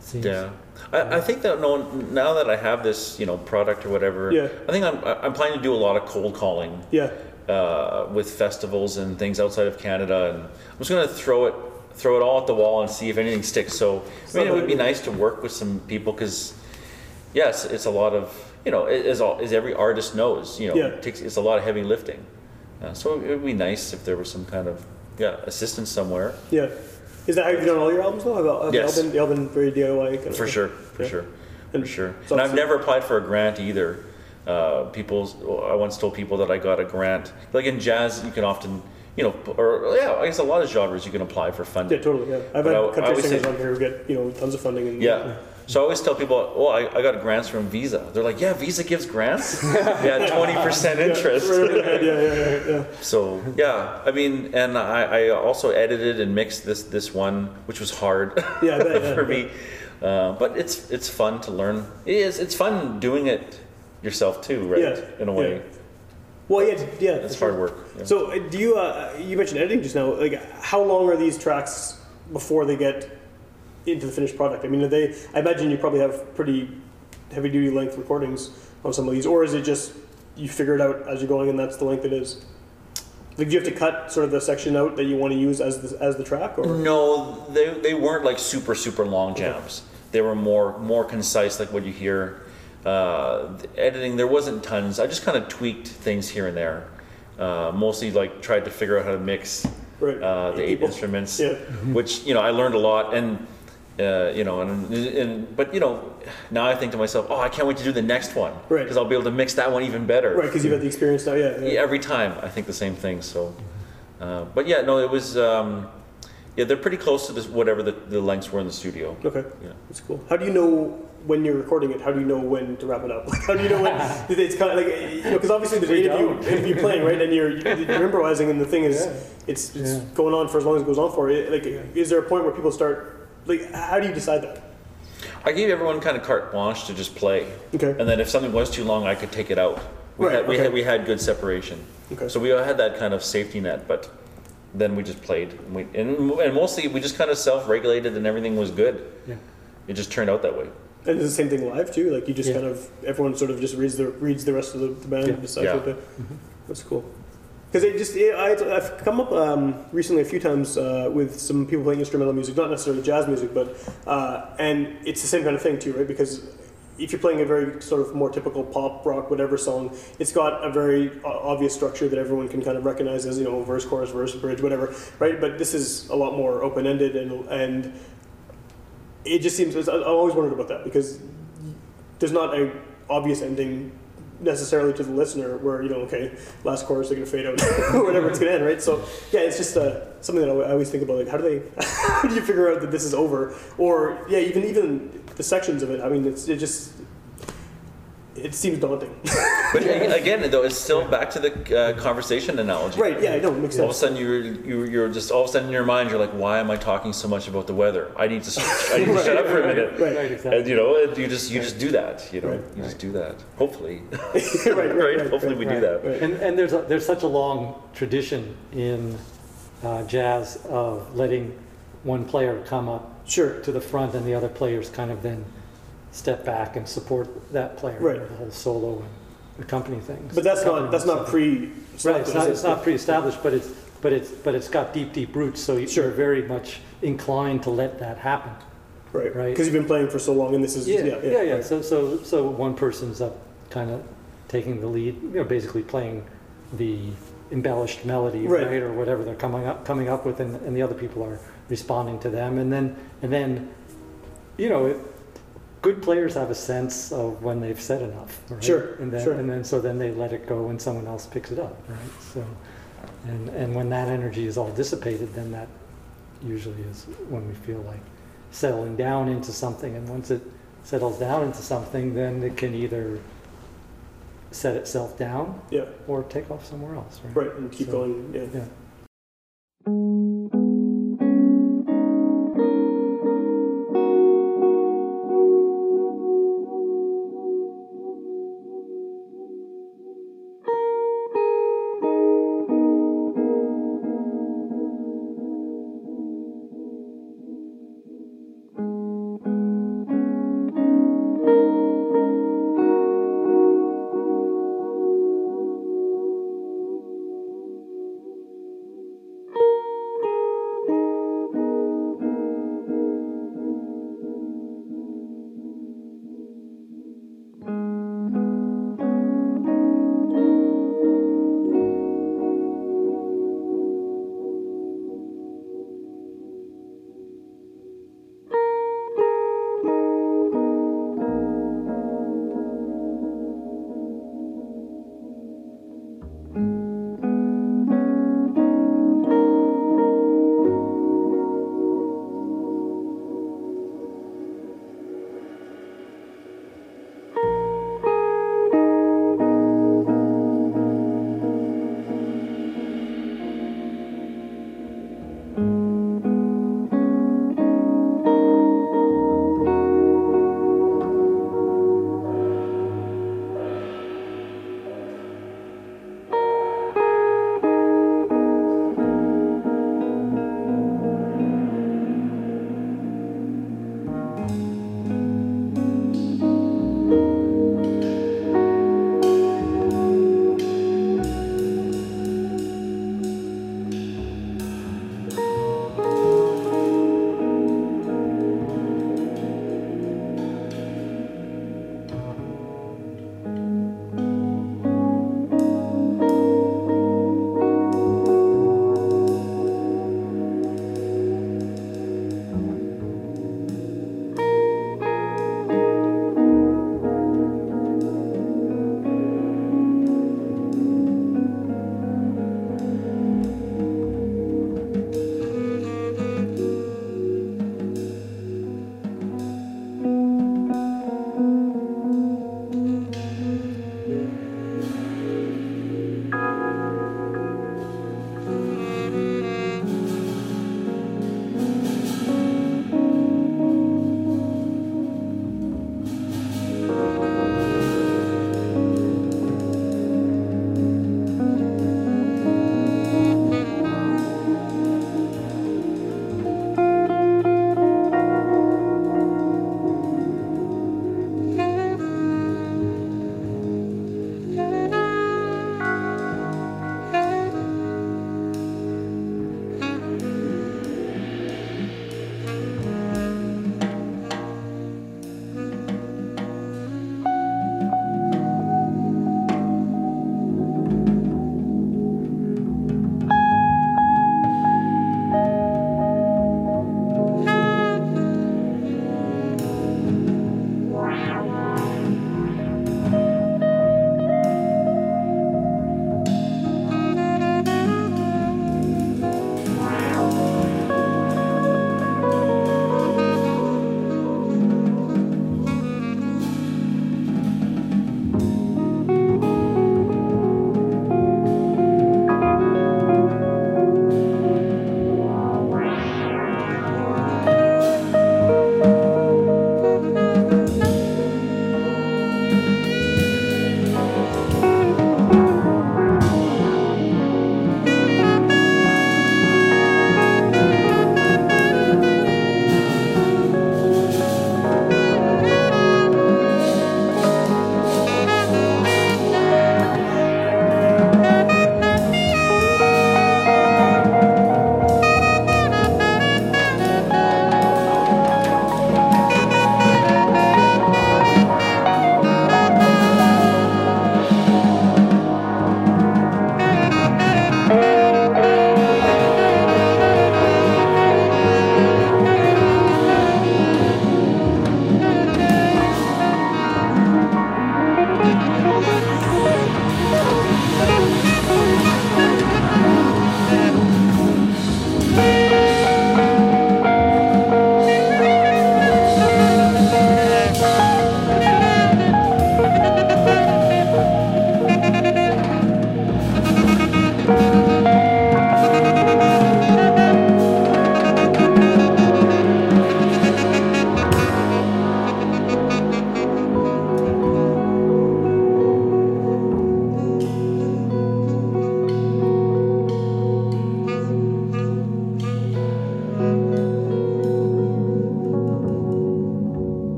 Seems. Yeah, I, I think that no, now that I have this, you know, product or whatever, Yeah. I think I'm I'm planning to do a lot of cold calling yeah. Uh, with festivals and things outside of Canada, and I'm just gonna throw it throw it all at the wall and see if anything sticks. So I mean, it would be nice to work with some people because yes, it's a lot of you know, it- as all as every artist knows, you know, Yeah. it takes it's a lot of heavy lifting. Uh, so it would be nice if there was some kind of yeah assistance somewhere Yeah. Is that how you've done all your albums though? Have, all- have Yes. been, they been very DIY for sure, for Yeah. sure, And for sure. And I've never applied for a grant either. Uh, people, I once told people that I got a grant. Like in jazz, you can often, you know, or yeah, I guess a lot of genres you can apply for funding. Yeah, totally. Yeah, I've But had I- I country always singers say- on here who get you know tons of funding and Yeah, So I always tell people, oh, I, I got grants from Visa. They're like, yeah, Visa gives grants? yeah, 20% interest. Right over the head, yeah, yeah, yeah, yeah. So yeah, I mean, and I, I also edited and mixed this this one, which was hard Yeah, bet, for yeah. me. Uh, but it's it's fun to learn. It is. It's fun doing it yourself too, right? Yeah, In a way, yeah. Well, yeah, yeah. it's hard sure. work. yeah. So, uh, do you? Uh, you mentioned editing just now. Like, how long are these tracks before they get into the finished product? I mean, are they? I imagine you probably have pretty heavy duty length recordings on some of these, or is it just you figure it out as you're going, and that's the length it is? Like, do you have to cut sort of the section out that you want to use as the as the track, or No, they, they weren't like super super long jams. They were more more concise, like what you hear. Uh, editing there wasn't tons. I just kind of tweaked things here and there. Uh, mostly like tried to figure out how to mix Right. uh, the eight People. instruments, Yeah. which you know I learned a lot and. Uh, you know, and, and but you know, now I think to myself, oh, I can't wait to do the next one Right. because I'll be able to mix that one even better. right? Because you've had the experience now. Yeah. yeah. Yeah, every time I think the same thing. So, uh, but yeah, no, it was. Um, yeah, they're pretty close to this, whatever the, the lengths were in the studio. Okay. Yeah. That's cool. How do you know when you're recording it? How do you know when to wrap it up? Like, how do you know when it's kind of like you know? Because obviously there's interview, interview playing, right? And you're you're improvising, and the thing is, it's, it's Yeah. going on for as long as it goes on for. It, like, is there a point where people start? Like, how do you decide that? I gave everyone kind of carte blanche to just play. Okay. And then if something was too long, I could take it out. We, Right, had, we, had, we had good separation. Okay. So we all had that kind of safety net, but then we just played. And, we, and, and mostly we just kind of self regulated and everything was good. Yeah. It just turned out that way. And it's the same thing live too. Like you just Yeah. kind of everyone sort of just reads the reads the rest of the, the band Yeah. and decides Yeah. what to. That's cool. Because it just it, I, I've come up um, recently a few times uh, with some people playing instrumental music, not necessarily jazz music, but uh, and it's the same kind of thing too, right? Because if you're playing a very sort of more typical pop rock whatever song, it's got a very o- obvious structure that everyone can kind of recognize as you know verse, chorus, verse, bridge, whatever, right? But this is a lot more open ended and and it just seems I always wondered about that because there's not a obvious ending necessarily to the listener where you know okay last chorus they're gonna fade out or whatever it's gonna end right? So yeah it's just uh, something that I always think about like how do they how do you figure out that this is over? Or yeah even even the sections of it I mean it's it just it seems daunting But again, though, it's still back to the uh, conversation analogy. right yeah I know it makes All of a sudden, you're, you're, you're just all of a sudden in your mind, you're like, why am I talking so much about the weather? I need to, I need to shut up for a minute. right Right, exactly. And you know, you just you just do that. You know, Right. you just do that. Hopefully, right, right, right, Hopefully, we do that. Right. And, and there's, a, there's such a long tradition in uh, jazz of letting one player come up sure to the front and the other players kind of then step back and support that player. Right. The whole solo and accompany things. but that's not that's not pre Right, it's not, it's not pre-established, but it's, but it's, but it's got deep, deep roots, so Sure. you're very much inclined to let that happen. right right. because you've been playing for so long and this is Yeah, yeah yeah, yeah. right. So, so, so one person's up, kind of taking the lead, you know, basically playing the embellished melody, Right. right, or whatever they're coming up, coming up with, and, and the other people are responding to them, and then, and then, you know, it, good players have a sense of when they've said enough, right? Sure, And then, sure. and then, so then they let it go, and someone else picks it up, right? So, and and when that energy is all dissipated, then that usually is when we feel like settling down into something. And once it settles down into something, then it can either set itself down yeah or take off somewhere else. Right. right and keep So, going yeah Yeah.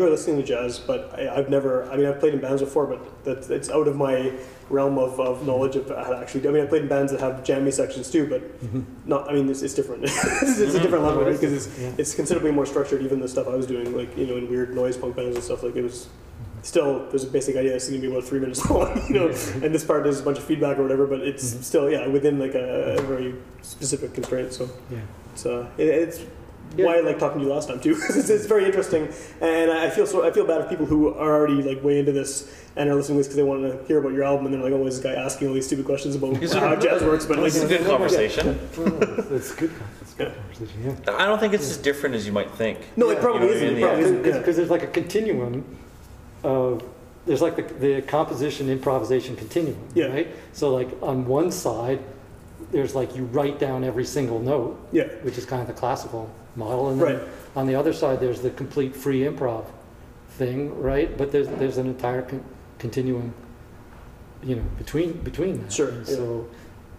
Enjoy listening to jazz, but I, I've never. I mean, I've played in bands before, but that's it's out of my realm of, of mm-hmm. knowledge of how to actually. I mean, I played in bands that have jammy sections too, but mm-hmm. not. I mean, it's, it's different. it's, it's a mm-hmm. different level right? because it's Yeah. it's considerably more structured. Even the stuff I was doing, like you know, in weird noise punk bands and stuff, like it was. Still, there's a basic idea. It's going to be about three minutes long, you know, and this part is a bunch of feedback or whatever. But it's still, yeah, within like a, a very specific constraint. So Yeah. it's uh, it, it's. Why I like talking to you last time too. 'cause it's, it's very interesting, and I feel so I feel bad for people who are already like way into this and are listening to this because they want to hear about your album, and they're like, "Oh, this guy asking all these stupid questions about how jazz works." But like, This is a good conversation. It's good. It's good conversation. Yeah. I don't think it's as different as you might think. no, it probably You know isn't. mean? It probably isn't. Because Yeah. there's like a continuum of there's like the, the composition improvisation continuum, Yeah. right? So like on one side, there's like you write down every single note, Yeah, which is kind of the classical model, and then Right. on the other side, there's the complete free improv thing, right? But there's there's an entire con- continuum, you know, between between that. Sure, yeah. So,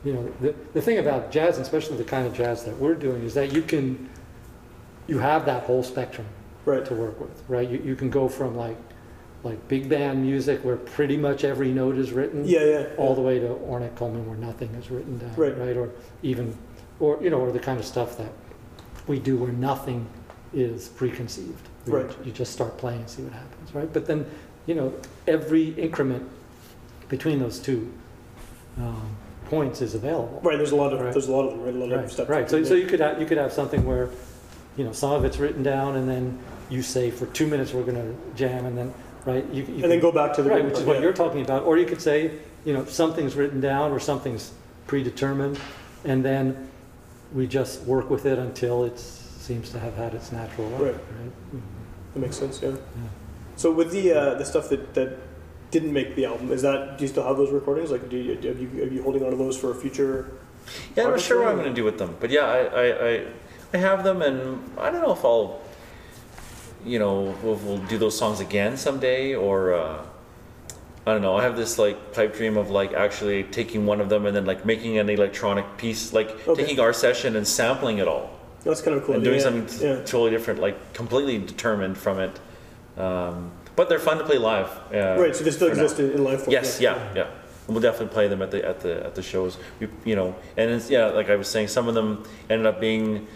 you know, the the thing about jazz, especially the kind of jazz that we're doing, is that you can you have that whole spectrum right. to work with, right? You, you can go from like like big band music where pretty much every note is written, Yeah, yeah. all the way to Ornette Coleman where nothing is written down, Right. Or even, or you know, or the kind of stuff that we do where nothing is preconceived. where Right. You just start playing and see what happens, right? But then, you know, every increment between those two um, points is available. Right. There's a lot of Right. there's a lot of them. Right. A lot of Right, stuff. right. So, so you could have, you could have something where, you know, some of it's written down, and then you say for two minutes we're going to jam, and then right, you, you and then go back to the right, which is what yeah. you're talking about. Or you could say, you know, something's written down or something's predetermined, and then we just work with it until it seems to have had its natural life. Right. Right. That makes sense. Yeah. So with the uh, the stuff that, that didn't make the album, is that do you still have those recordings? Like, do you, are you are you holding on to those for a future? Yeah, I'm not sure what I'm going to do with them, but yeah, I, I, I, I have them, and I don't know if I'll, you know, we'll, we'll do those songs again someday, or uh, I don't know. I have this like pipe dream of like actually taking one of them and then like making an electronic piece, like Okay. taking our session and sampling it all, That's kind of cool. and doing yeah, something t- Yeah. totally different, like completely determined from it. Um, but they're fun to play live. Uh, Right. So they still now. exist in, in live form. Yes, yeah, yeah. And we'll definitely play them at the at the at the shows. We, you know, and it's, yeah, like I was saying, some of them ended up being,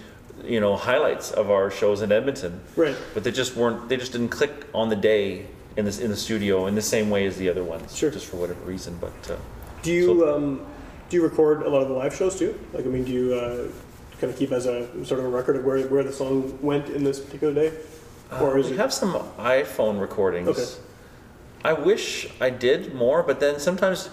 you know, highlights of our shows in Edmonton. Right. But they just weren't. They just didn't click on the day in this in the studio in the same way as the other ones. Sure. Just for whatever reason, but. Uh, Do you um, do you record a lot of the live shows too? Like, I mean, do you uh, kind of keep as a sort of a record of where where the song went in this particular day, or Uh, is we it? have some iPhone recordings. Okay. I wish I did more, but then sometimes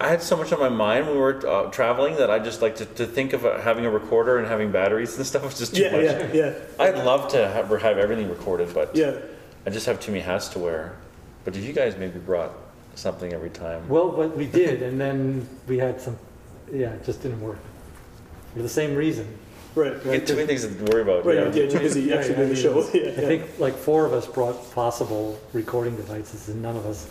I had so much on my mind when we were uh, traveling that I just like to, to think of uh, having a recorder and having batteries and stuff was just too yeah, much. yeah, yeah, I'd love to have, have everything recorded, but yeah. I just have too many hats to wear. But if you guys maybe brought something every time, Well, but we did, and then we had some, yeah, it just didn't work. For the same reason. Right. you get too many things to worry about. Right. yeah. Yeah. Too busy actually I doing the show. Yeah. I yeah. think like four of us brought possible recording devices, and none of us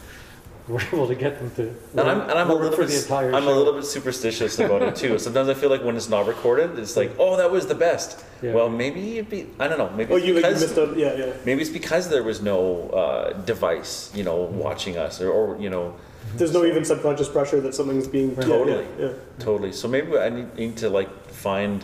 were able to get them to. And I'm, and I'm a little for bit, the entire I'm a little bit superstitious about it too. Sometimes I feel like when it's not recorded, it's like, oh, that was the best. Yeah. Well, maybe it'd be, I don't know, maybe Oh, it's you like you because missed out. Yeah, yeah. maybe it's because there was no uh, device, you know, watching us, or, or you know, There's no even subconscious pressure that something's being yeah, Totally. Yeah, yeah. totally. So maybe I need, need to like find,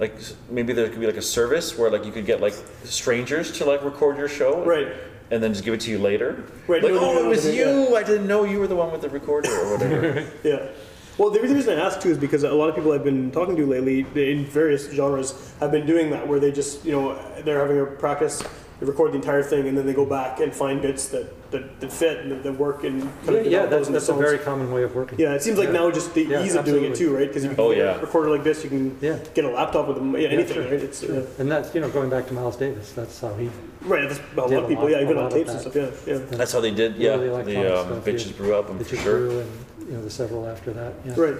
like maybe there could be like a service where like you could get like strangers to like record your show, Right. And then just give it to you later. Right, Like, know, oh, you it was you. I didn't know you were the one with the recorder or whatever. Yeah. Well, the the reason I ask too is because a lot of people I've been talking to lately in various genres have been doing that, where they just, you know, they're having a practice, they record the entire thing, and then they go back and find bits that, that, that fit and that, that work and kind Yeah, of yeah, that's, that's a very common way of working. Yeah, it seems like Yeah. now just the Yeah, ease of doing it too, right? Because you can Oh, get yeah. a recorder like this, you can Yeah. get a laptop with them, yeah, anything, sure, right? It's Sure. uh, And that's, you know, going back to Miles Davis, that's how he, right. That's a lot Did of people, lot- yeah, even on tapes and stuff. Yeah, yeah. That's how they did, yeah. Really the um, stuff, yeah. bitches brew up, I'm for sure. and, you know, the several after that, yeah. Right.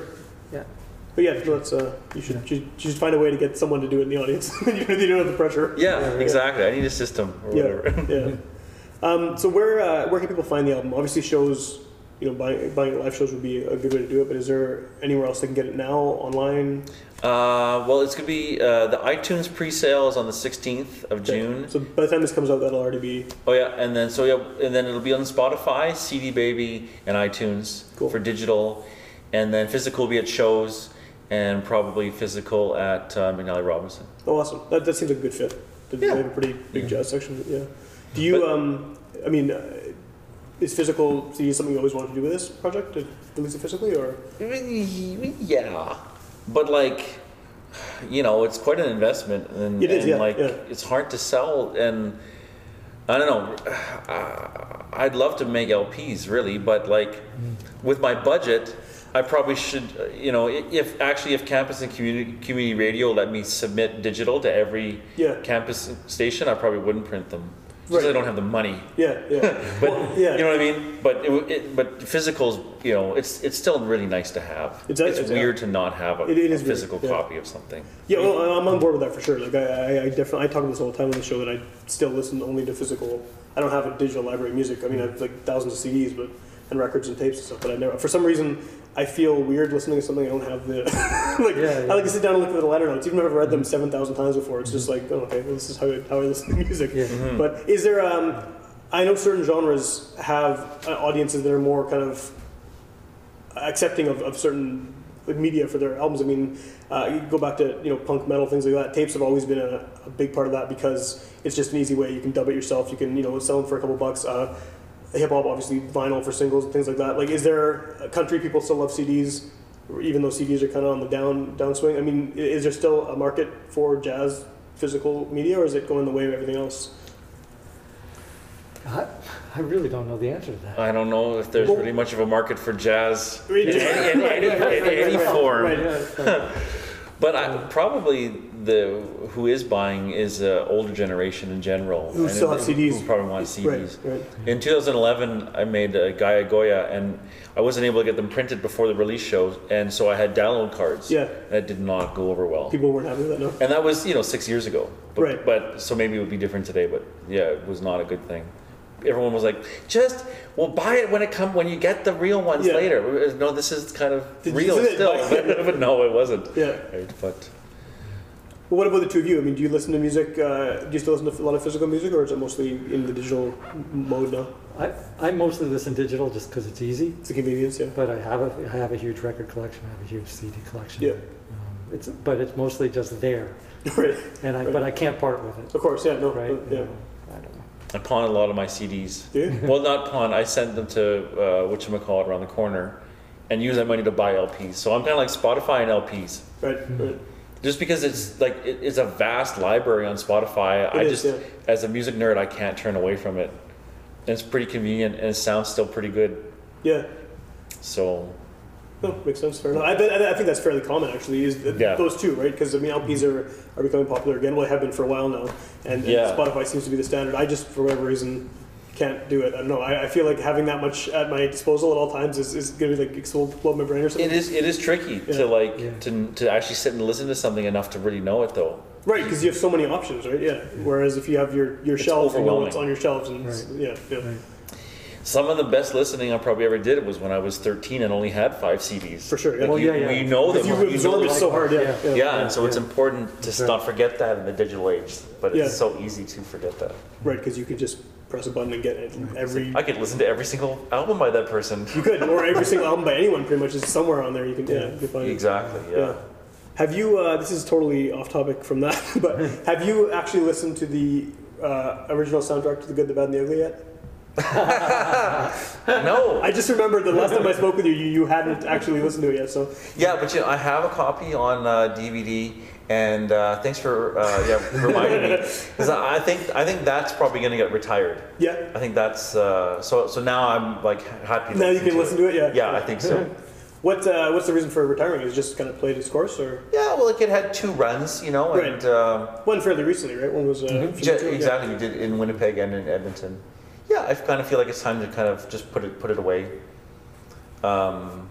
Yeah. But yeah, that's uh, you should you should just find a way to get someone to do it in the audience. you don't have the pressure. Yeah, Yeah, yeah. exactly. I need a system or Yeah, whatever. yeah. Um, so where uh, where can people find the album? Obviously, shows you know, buying buying live shows would be a good way to do it. But is there anywhere else they can get it now online? Uh, well, it's gonna be uh, the iTunes pre-sale is on the 16th of June. So by the time this comes out, that'll already be Oh yeah, and then so yeah, and then it'll be on Spotify, CD Baby, and iTunes Cool. for digital, and then physical will be at shows, and probably physical at uh, McNally Robinson. oh awesome. That, that seems like a good fit. They Yeah. have a pretty big jazz section. Yeah. Do you? But- um, I mean, uh, is physical CD something you always wanted to do with this project to release it physically, or Yeah, but like, you know, it's quite an investment, and, It is, and yeah, like yeah. it's hard to sell, and I don't know. Uh, I'd love to make LPs, really, but like with my budget. I probably should, uh, you know, if actually if campus and community community radio let me submit digital to every Yeah. campus station, I probably wouldn't print them. Because I don't have the money. yeah, yeah, But Well, yeah. you know what I mean. But it, it, but physicals, you know, it's it's still really nice to have. It's- It's, it's- weird to not have a, It- it is a weird, physical yeah. copy of something. Yeah, well, I'm on board with that for sure. Like, I, I, I definitely, I talk about this all the time on the show that I still listen only to physical. I don't have a digital library of music. I mean, I have like thousands of CDs, but and records and tapes and stuff. But I never, for some reason, I feel weird listening to something I don't have the. like, Yeah, yeah. I like to sit down and look at the liner notes, even if I've read them seven thousand times before. It's just like, oh, okay, well, this is how I, how I listen to music. Yeah. But is there? Um, I know certain genres have uh, audiences that are more kind of accepting of, of certain like, media for their albums. I mean, uh, you go back to you know punk metal things like that. Tapes have always been a, a big part of that because it's just an easy way. You can dub it yourself. You can you know sell them for a couple bucks. Uh, Hip hop, obviously, vinyl for singles and things like that. Like, is there uh, country people still love CDs, even though CDs are kind of on the down downswing? I mean, is there still a market for jazz physical media, or is it going the way of everything else? I, I really don't know the answer to that. I don't know if there's Well- really much of a market for jazz Right, in any, in any, in any form. Right. Yeah, But I, probably the who is buying is uh, older generation in general. Who still have CDs. Who probably want CDs. Right, right. In 2011, I made a Gaia Goya, and I wasn't able to get them printed before the release show, and so I had download cards. Yeah. That did not go over well. People weren't happy with that, no? And that was, you know, six years ago. But, Right. But so maybe it would be different today. But yeah, it was not a good thing. Everyone was like, just well, buy it when it come when you get the real ones Yeah. later. No, this is kind of Did real still. but, but no, it wasn't. Yeah. Right, but Well, what about the two of you? I mean, do you listen to music? Uh, do you still listen to a lot of physical music, or is it mostly in the digital mode now? I, I mostly listen digital just because it's easy, It's a convenience, yeah. but I have a, I have a huge record collection, I have a huge CD collection. Yeah. Um, It's, but it's mostly just there, right. and I, Right. but I can't part with it, Of course, yeah. No. right? uh, You yeah. know, I don't know. I pawn a lot of my CDs. Do you? well, not pawn. I send them to uh, what you call it around the corner, and use that money to buy LPs. So I'm kind of like Spotify and LPs. Right. Right. Just because it's like it, it's a vast library on Spotify, I It is, just yeah. as a music nerd, I can't turn away from it. And it's pretty convenient, and it sounds still pretty good. Yeah. So No, makes sense. Fair enough. I, bet, I think that's fairly common, actually. Is Yeah. those two, right? Because I mean, LPs are, are becoming popular again. Well, they have been for a while now, and, and Yeah. Spotify seems to be the standard. I just, for whatever reason, can't do it. I don't know. I, I feel like having that much at my disposal at all times is, is going to like explode my brain or something. it is it is tricky Yeah. to like Yeah. to to actually sit and listen to something enough to really know it though. Right, because you have so many options, right? Yeah. Whereas if you have your your It's shelves, you know what's on your shelves, and Right. yeah, yeah, Right. Some of the best listening I probably ever did was when I was 13 and only had five CDs. for sure. Yeah. Well, You, yeah, yeah. you know them. Because you you know absorb it them. so hard, yeah. Yeah. Yeah, Yeah, and so it's important to Sure. not forget that in the digital age. But it's Yeah. so easy to forget that. right. Because you could just press a button and get it every. I could listen to every single album by that person. You could, or every single album by anyone, pretty much is somewhere on there. You can, yeah, you can find it. Exactly. Yeah. Yeah. Have you? Uh, this is totally off topic from that, but have you actually listened to the uh, original soundtrack to The Good, the Bad, and the Ugly yet? No. I just remembered the last time I spoke with you, you, you hadn't actually listened to it yet. So Yeah, but you know, I have a copy on uh, DVD, and uh, thanks for uh, yeah reminding me because I think I think that's probably going to get retired. yeah, I think that's uh, so. So now I'm like happy. now you can listen to it. Yeah. Yeah, I think so. What uh, What's the reason for retiring? Is it just kind of played its course, or Yeah, well, like it had two runs, you know, and Right. uh, one fairly recently, right? One was uh, 52, yeah. exactly we did in Winnipeg and in Edmonton. Yeah, I kind of feel like it's time to kind of just put it put it away. Um,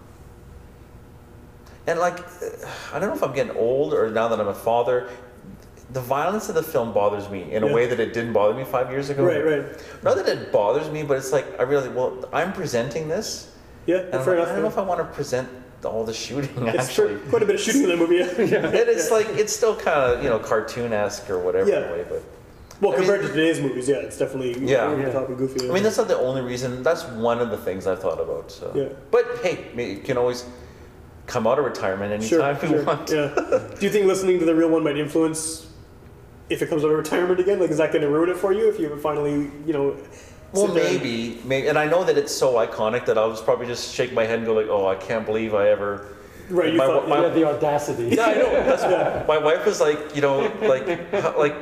and like, I don't know if I'm getting old or now that I'm a father, the violence of the film bothers me in a way that it didn't bother me five years ago. Right, right. Not that it bothers me, but it's like I realize, well, I'm presenting this, Yeah, And fair like, enough. I don't know if I want to present all the shooting It's actually. quite a bit of shooting in that movie. Yeah. And It is like it's still kind of you know cartoon-esque or whatever Yeah. in a way, but Well, I mean- compared to today's movies, yeah, it's definitely Yeah. over the Yeah. top and goofy. I mean that's not the only reason. That's one of the things I've thought about. So. Yeah. But hey, you can always come out of retirement sure, anytime you sure, want. yeah. Do you think listening to the real one might influence if it comes out of retirement again? Like, is that going to ruin it for you if you finally, you know? Well, there and- maybe, maybe, and I know that it's so iconic that I'll just probably just shake my head and go like, "Oh, I can't believe I ever." Right, you my, thought- my, You had the audacity. Yeah, I know. That's my wife was like, you know, like, like,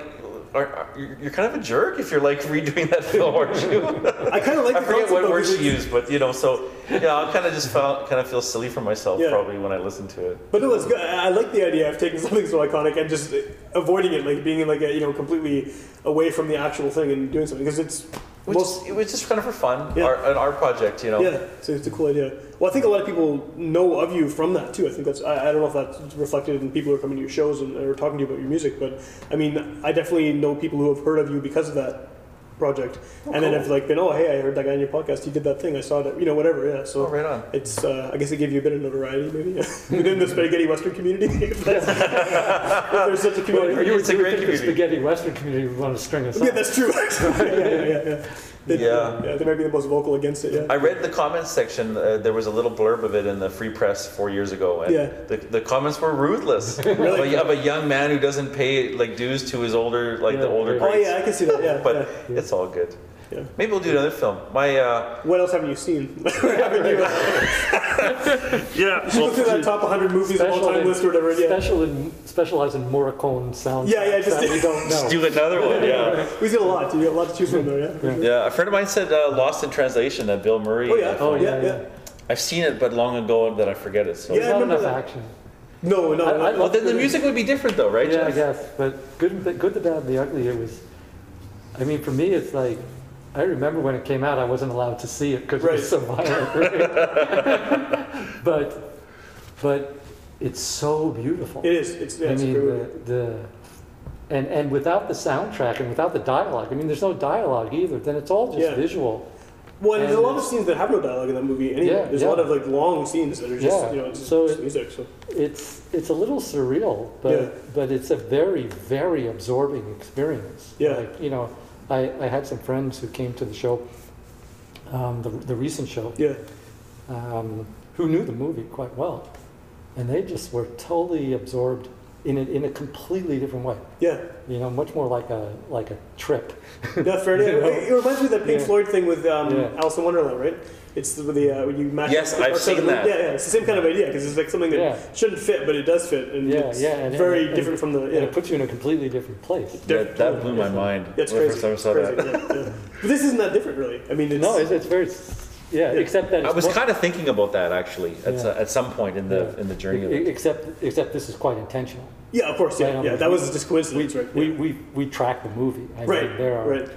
are, are, you're kind of a jerk if you're like redoing that film, aren't you? I kind of like. I forget what word she used, but you know, so yeah, I kind of just felt kind of feel silly for myself Yeah. probably when I listen to it. But no, it's good. I like the idea of taking something so iconic and just avoiding it, like being like a, you know completely away from the actual thing and doing something because it's It was, most just, it was just kind of for fun, Yeah. our, an art project, you know. yeah. So it's a cool idea. Well, I think a lot of people know of you from that too. I think that's I, I don't know if that's reflected in people who are coming to your shows and are talking to you about your music, but I mean I definitely know people who have heard of you because of that project, and then I've like been oh hey I heard that guy on your podcast he did that thing I saw that you know whatever yeah so Oh, right on. It's, uh, I guess it gave you a bit of notoriety, maybe, within the spaghetti Western community. if, there's such a Well, community. you It's a would great think the spaghetti western community would want to string us Yeah, up. that's true. yeah, yeah, yeah, yeah. They, Yeah. yeah, they might be the most vocal against it. Yeah. I read the comments section. Uh, there was a little blurb of it in the Free Press four years ago, and Yeah. the, the comments were ruthless. Really? of, a, of a young man who doesn't pay like dues to his older, like the older yeah. oh yeah, I can see that. Yeah, but yeah. it's all good. Yeah. Maybe we'll do another film. My uh, What else haven't you seen? haven't you? yeah. You look through that top 100 movies of all time in- list or whatever. Yeah. Special in, specialize in Morricone sound Yeah, yeah, just- that we don't know. do another one. Yeah. We see a lot. You got a lot to choose from there. Yeah. Yeah. A friend of mine said uh, Lost in Translation. That Bill Murray. Oh yeah. Oh, yeah, yeah, yeah. yeah. I've seen it, but long ago that I forget it. So. Yeah. Not enough that. action. No, no. I- I no. love Well, then the music would be different, though, right? Yeah, I guess. But good, good, the bad, and the ugly. It was. I mean, for me, it's like I remember when it came out. I wasn't allowed to see it because it was so violent. right? but, but it's so beautiful. it is. It's, yeah, I mean, the, the and and without the soundtrack and without the dialogue. I mean, there's no dialogue either. Then it's all just Yeah. visual. Well, and there's a lot of scenes that have no dialogue in that movie. Anyway, Yeah, there's yeah. a lot of like long scenes that are just you know it's just, So just music. So It's it's a little surreal, but but it's a very very absorbing experience. Yeah. Like you know, I, I had some friends who came to the show, um, the the recent show, yeah, um, who knew the movie quite well, and they just were totally absorbed in it in a completely different way. yeah. You know, much more like a like a trip. Yeah, fair enough. It reminds me of that Pink Yeah. Floyd thing with um, Yeah. Alice in Wonderland, right? It's the, the uh, when you match. Yes, I've seen the- that. Yeah, yeah. It's the same kind of idea because it's like something that Yeah. shouldn't fit, but it does fit, and Yeah, it's yeah, and- very and- different from the. And Yeah, it puts you in a completely different place. That, that blew my mind. Yeah, it's the crazy. first time I saw crazy, that. yeah, yeah. But this isn't that different, really. I mean, it's, No, it's, it's very, yeah, Yeah. except that I it's was more- kind of thinking about that actually at, Yeah. at some point in the Yeah. in the journey of it. Except, except this is quite intentional. yeah, of course, yeah, Right on yeah. That was just We, coincidence, right? we, we, we track the movie. I right, mean, there are right,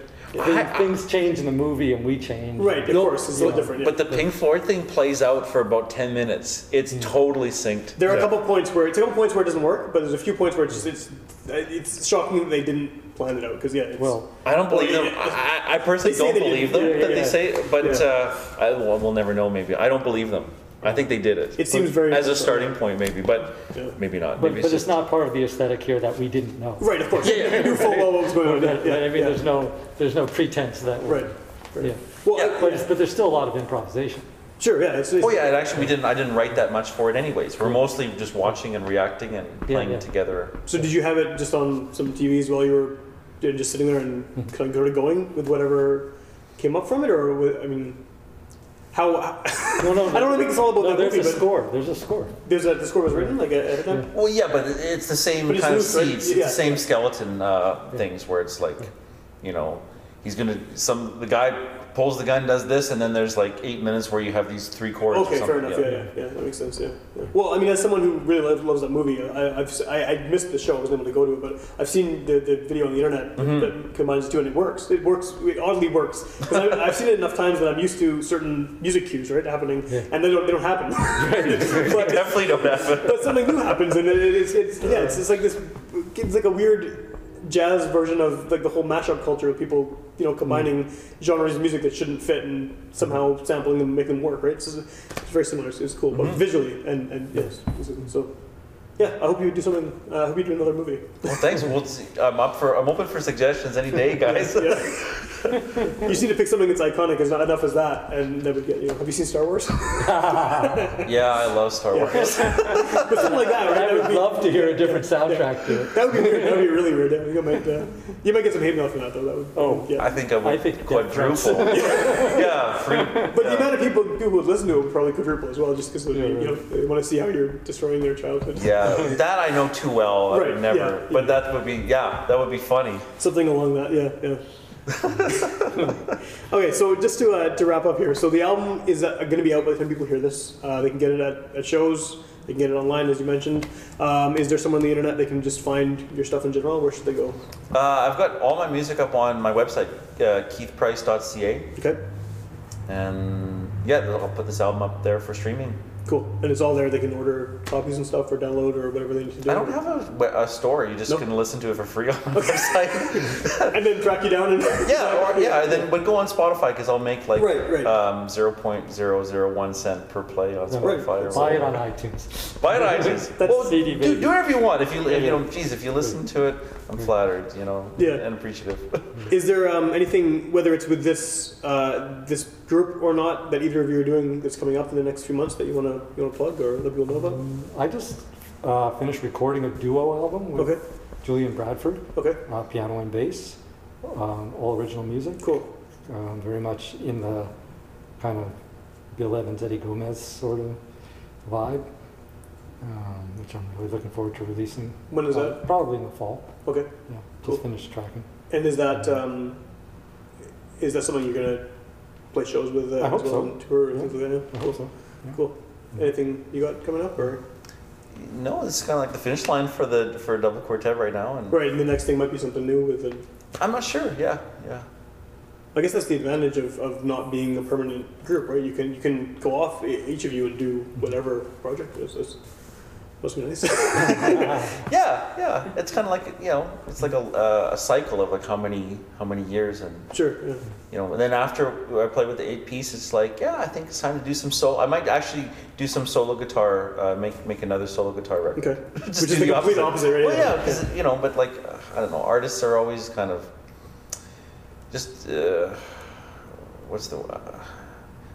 things, I- things change in the movie and we change. right. Of No, course, it's a little different. Yeah. But the Pink Floyd thing plays out for about ten minutes. It's totally synced. there are a couple points where it's a couple points where it doesn't work, but there's a few points where it's just it's it's shocking that they didn't plan it out because yeah, it's, Well, I don't believe Well, them. yeah, I, I personally they say don't they believe didn't. them Yeah, that yeah. they say, but Yeah. uh, I, well, we'll never know. Maybe I don't believe them. I think they did it. It seems very as a starting point, maybe, but Yeah. maybe not. but, Maybe but it's it's just not part of the aesthetic here that we didn't know. right, of course. Yeah, yeah. You knew full well what was going on. Yeah, Right, yeah, I mean, yeah. there's no, there's no pretense that. we're- right. Yeah. Well, Yeah, But, it's, but there's still a lot of improvisation. sure, yeah. It's, it's, Oh yeah, and actually we didn't. I didn't write that much for it, anyways. We're mostly just watching and reacting and playing yeah. it together. So did you have it just on some TVs while you were you know, just sitting there and mm-hmm. kind of go to going with whatever came up from it, or with, I mean, how? No, no, I don't want to make all about no, that there's movie, a score. There's a score. there's a the score was written like at the time. Well, yeah, but it's the same But kind of loose, right? seeds. It's Yeah. the same skeleton uh, things where it's like, you know, he's gonna some the guy pulls the gun, does this, and then there's like eight minutes where you have these three chords. or Okay, fair enough. Yeah. Yeah, yeah, that makes sense. Yeah. yeah. Well, I mean, as someone who really loves, loves that movie, I, I've I, I missed the show. I wasn't able to go to it, but I've seen the, the video on the internet Mm-hmm. that combines the two, and it works. It works. It oddly works because I've, I've seen it enough times that I'm used to certain music cues, right, happening, Yeah. and they don't they don't happen. but, Definitely don't it. but something new happens, and it, it's, it's yeah, it's, it's like this. It's like a weird jazz version of like the whole mashup culture of people, you know, combining genres of music that shouldn't fit and somehow sampling them, and make them work. Right? It's, it's very similar. It's, it's cool, but mm-hmm. visually and and yes, so. Yeah, I hope you do something. Uh, I hope you do another movie. Well, thanks. We'll see. I'm up for. I'm open for suggestions any day, guys. Yeah. you just need to pick something that's iconic. It's not enough as that, and then we get. You know, have you seen Star Wars? yeah, I love Star Wars. but something like that, right? I That would would be, love to hear a different soundtrack to it. that would be weird. That would be really weird. Yeah, you might. Uh, you might get some hate mail from that though. That would. Oh, yeah. I think I would I think quadruple. yeah, free. But the amount of people, people who would listen to it would probably quadruple as well, just because Yeah, you know they want to see how you're destroying their childhood. Yeah, that I know too well. I Right, would never. yeah, But yeah. that would be. Yeah, that would be funny. Something along that, yeah, yeah. okay, so just to, uh, to wrap up here, so the album is uh, going to be out by the time people hear this. Uh, they can get it at, at shows, they can get it online, as you mentioned. Um, is there someone on the internet they can just find your stuff in general? Where should they go? Uh, I've got all my music up on my website, uh, keithprice.ca, Okay, and yeah, I'll put this album up there for streaming. Cool. And it's all there. They can order copies and stuff or download or whatever they need to do. I don't have a, a store. You just Nope. can listen to it for free on my website. and then track you down and yeah, or, yeah. Then but go on Spotify because I'll make like Right, right. um, zero point zero zero one cent per play on Right. Spotify. Or Buy it on iTunes. Buy it on iTunes. That's well, CD do, do whatever you want. If you, if, you know, geez, if you listen to it, I'm flattered, you know, Yeah. and appreciative. Is there um, anything, whether it's with this uh, this group or not, that either of you are doing that's coming up in the next few months that you want to you want to plug or let people know about? I just uh, finished recording a duo album with Okay, Julian Bradford, okay, uh, piano and bass, um, all original music. cool. Um, very much in the kind of Bill Evans, Eddie Gomez sort of vibe, um, which I'm really looking forward to releasing. When is Uh, that? Probably in the fall. Okay, Yeah, Cool. just finished tracking. and is that um, is that something you're gonna play shows with? Uh, I hope as well so. and tour and Yeah. things like that. I Yeah? hope so. yeah. Cool. Anything you got coming up or no, it's kind of like the finish line for the for double quartet right now, and right? And the next thing might be something new with it. I'm not sure. Yeah, yeah. I guess that's the advantage of, of not being a permanent group, right? You can you can go off e- each of you and do whatever project it is. That's, must be nice. Yeah, yeah. It's kind of like you know, it's like a, uh, a cycle of like how many how many years, and sure. Yeah. you know, and then after I play with the eight piece, it's like yeah, I think it's time to do some solo. I might actually do some solo guitar, uh, make make another solo guitar record. Okay. Just Which is the complete opposite, right? Well, yeah, because you know, but like uh, I don't know, artists are always kind of just uh, what's the uh,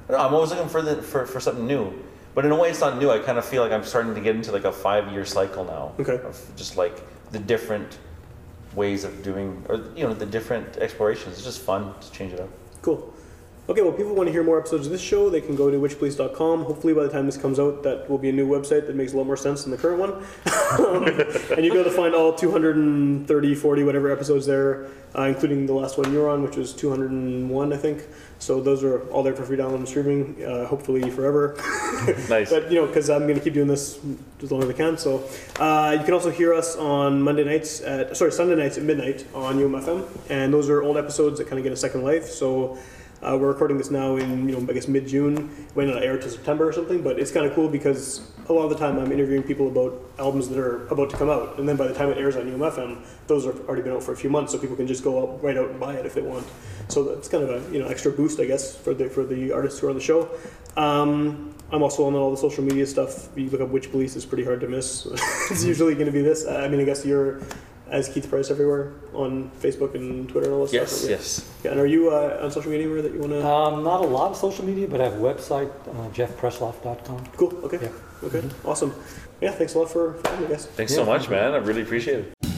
I don't know, I'm always looking for the for, for something new. But in a way, it's not new. I kind of feel like I'm starting to get into like a five year cycle now. Okay. Of just like the different ways of doing, or you know, the different explorations. It's just fun to change it up. Cool. Okay, well, people want to hear more episodes of this show. They can go to witchpolice.com. Hopefully, by the time this comes out, that will be a new website that makes a lot more sense than the current one. um, and you'll be able to find all 230, 40, whatever episodes there, uh, including the last one you're on, which was 201, I think. So those are all there for free download and streaming, uh, hopefully forever. Nice. But you know, because I'm going to keep doing this as long as I can. So uh, you can also hear us on Monday nights at sorry Sunday nights at midnight on UMFM, and those are old episodes that kind of get a second life. So. Uh, we're recording this now in, you know, I guess mid June. Might not air to September or something, but it's kind of cool because a lot of the time I'm interviewing people about albums that are about to come out, and then by the time it airs on UMFM, those have already been out for a few months, so people can just go out, right out and buy it if they want. So that's kind of a you know extra boost, I guess, for the for the artists who are on the show. Um, I'm also on all the social media stuff. You look up Witch Police, it's pretty hard to miss. it's usually going to be this. I mean, I guess you're as Keith Price everywhere on Facebook and Twitter and all that Yes, stuff. yes. Yeah, and are you uh, on social media anywhere that you want to? Um, not a lot of social media, but I have a website, uh, jeffpresloff.com. cool. Okay. Yeah. Okay. Awesome. Yeah. Thanks a lot for, for having me, guys. Thanks so much, man. I really appreciate it.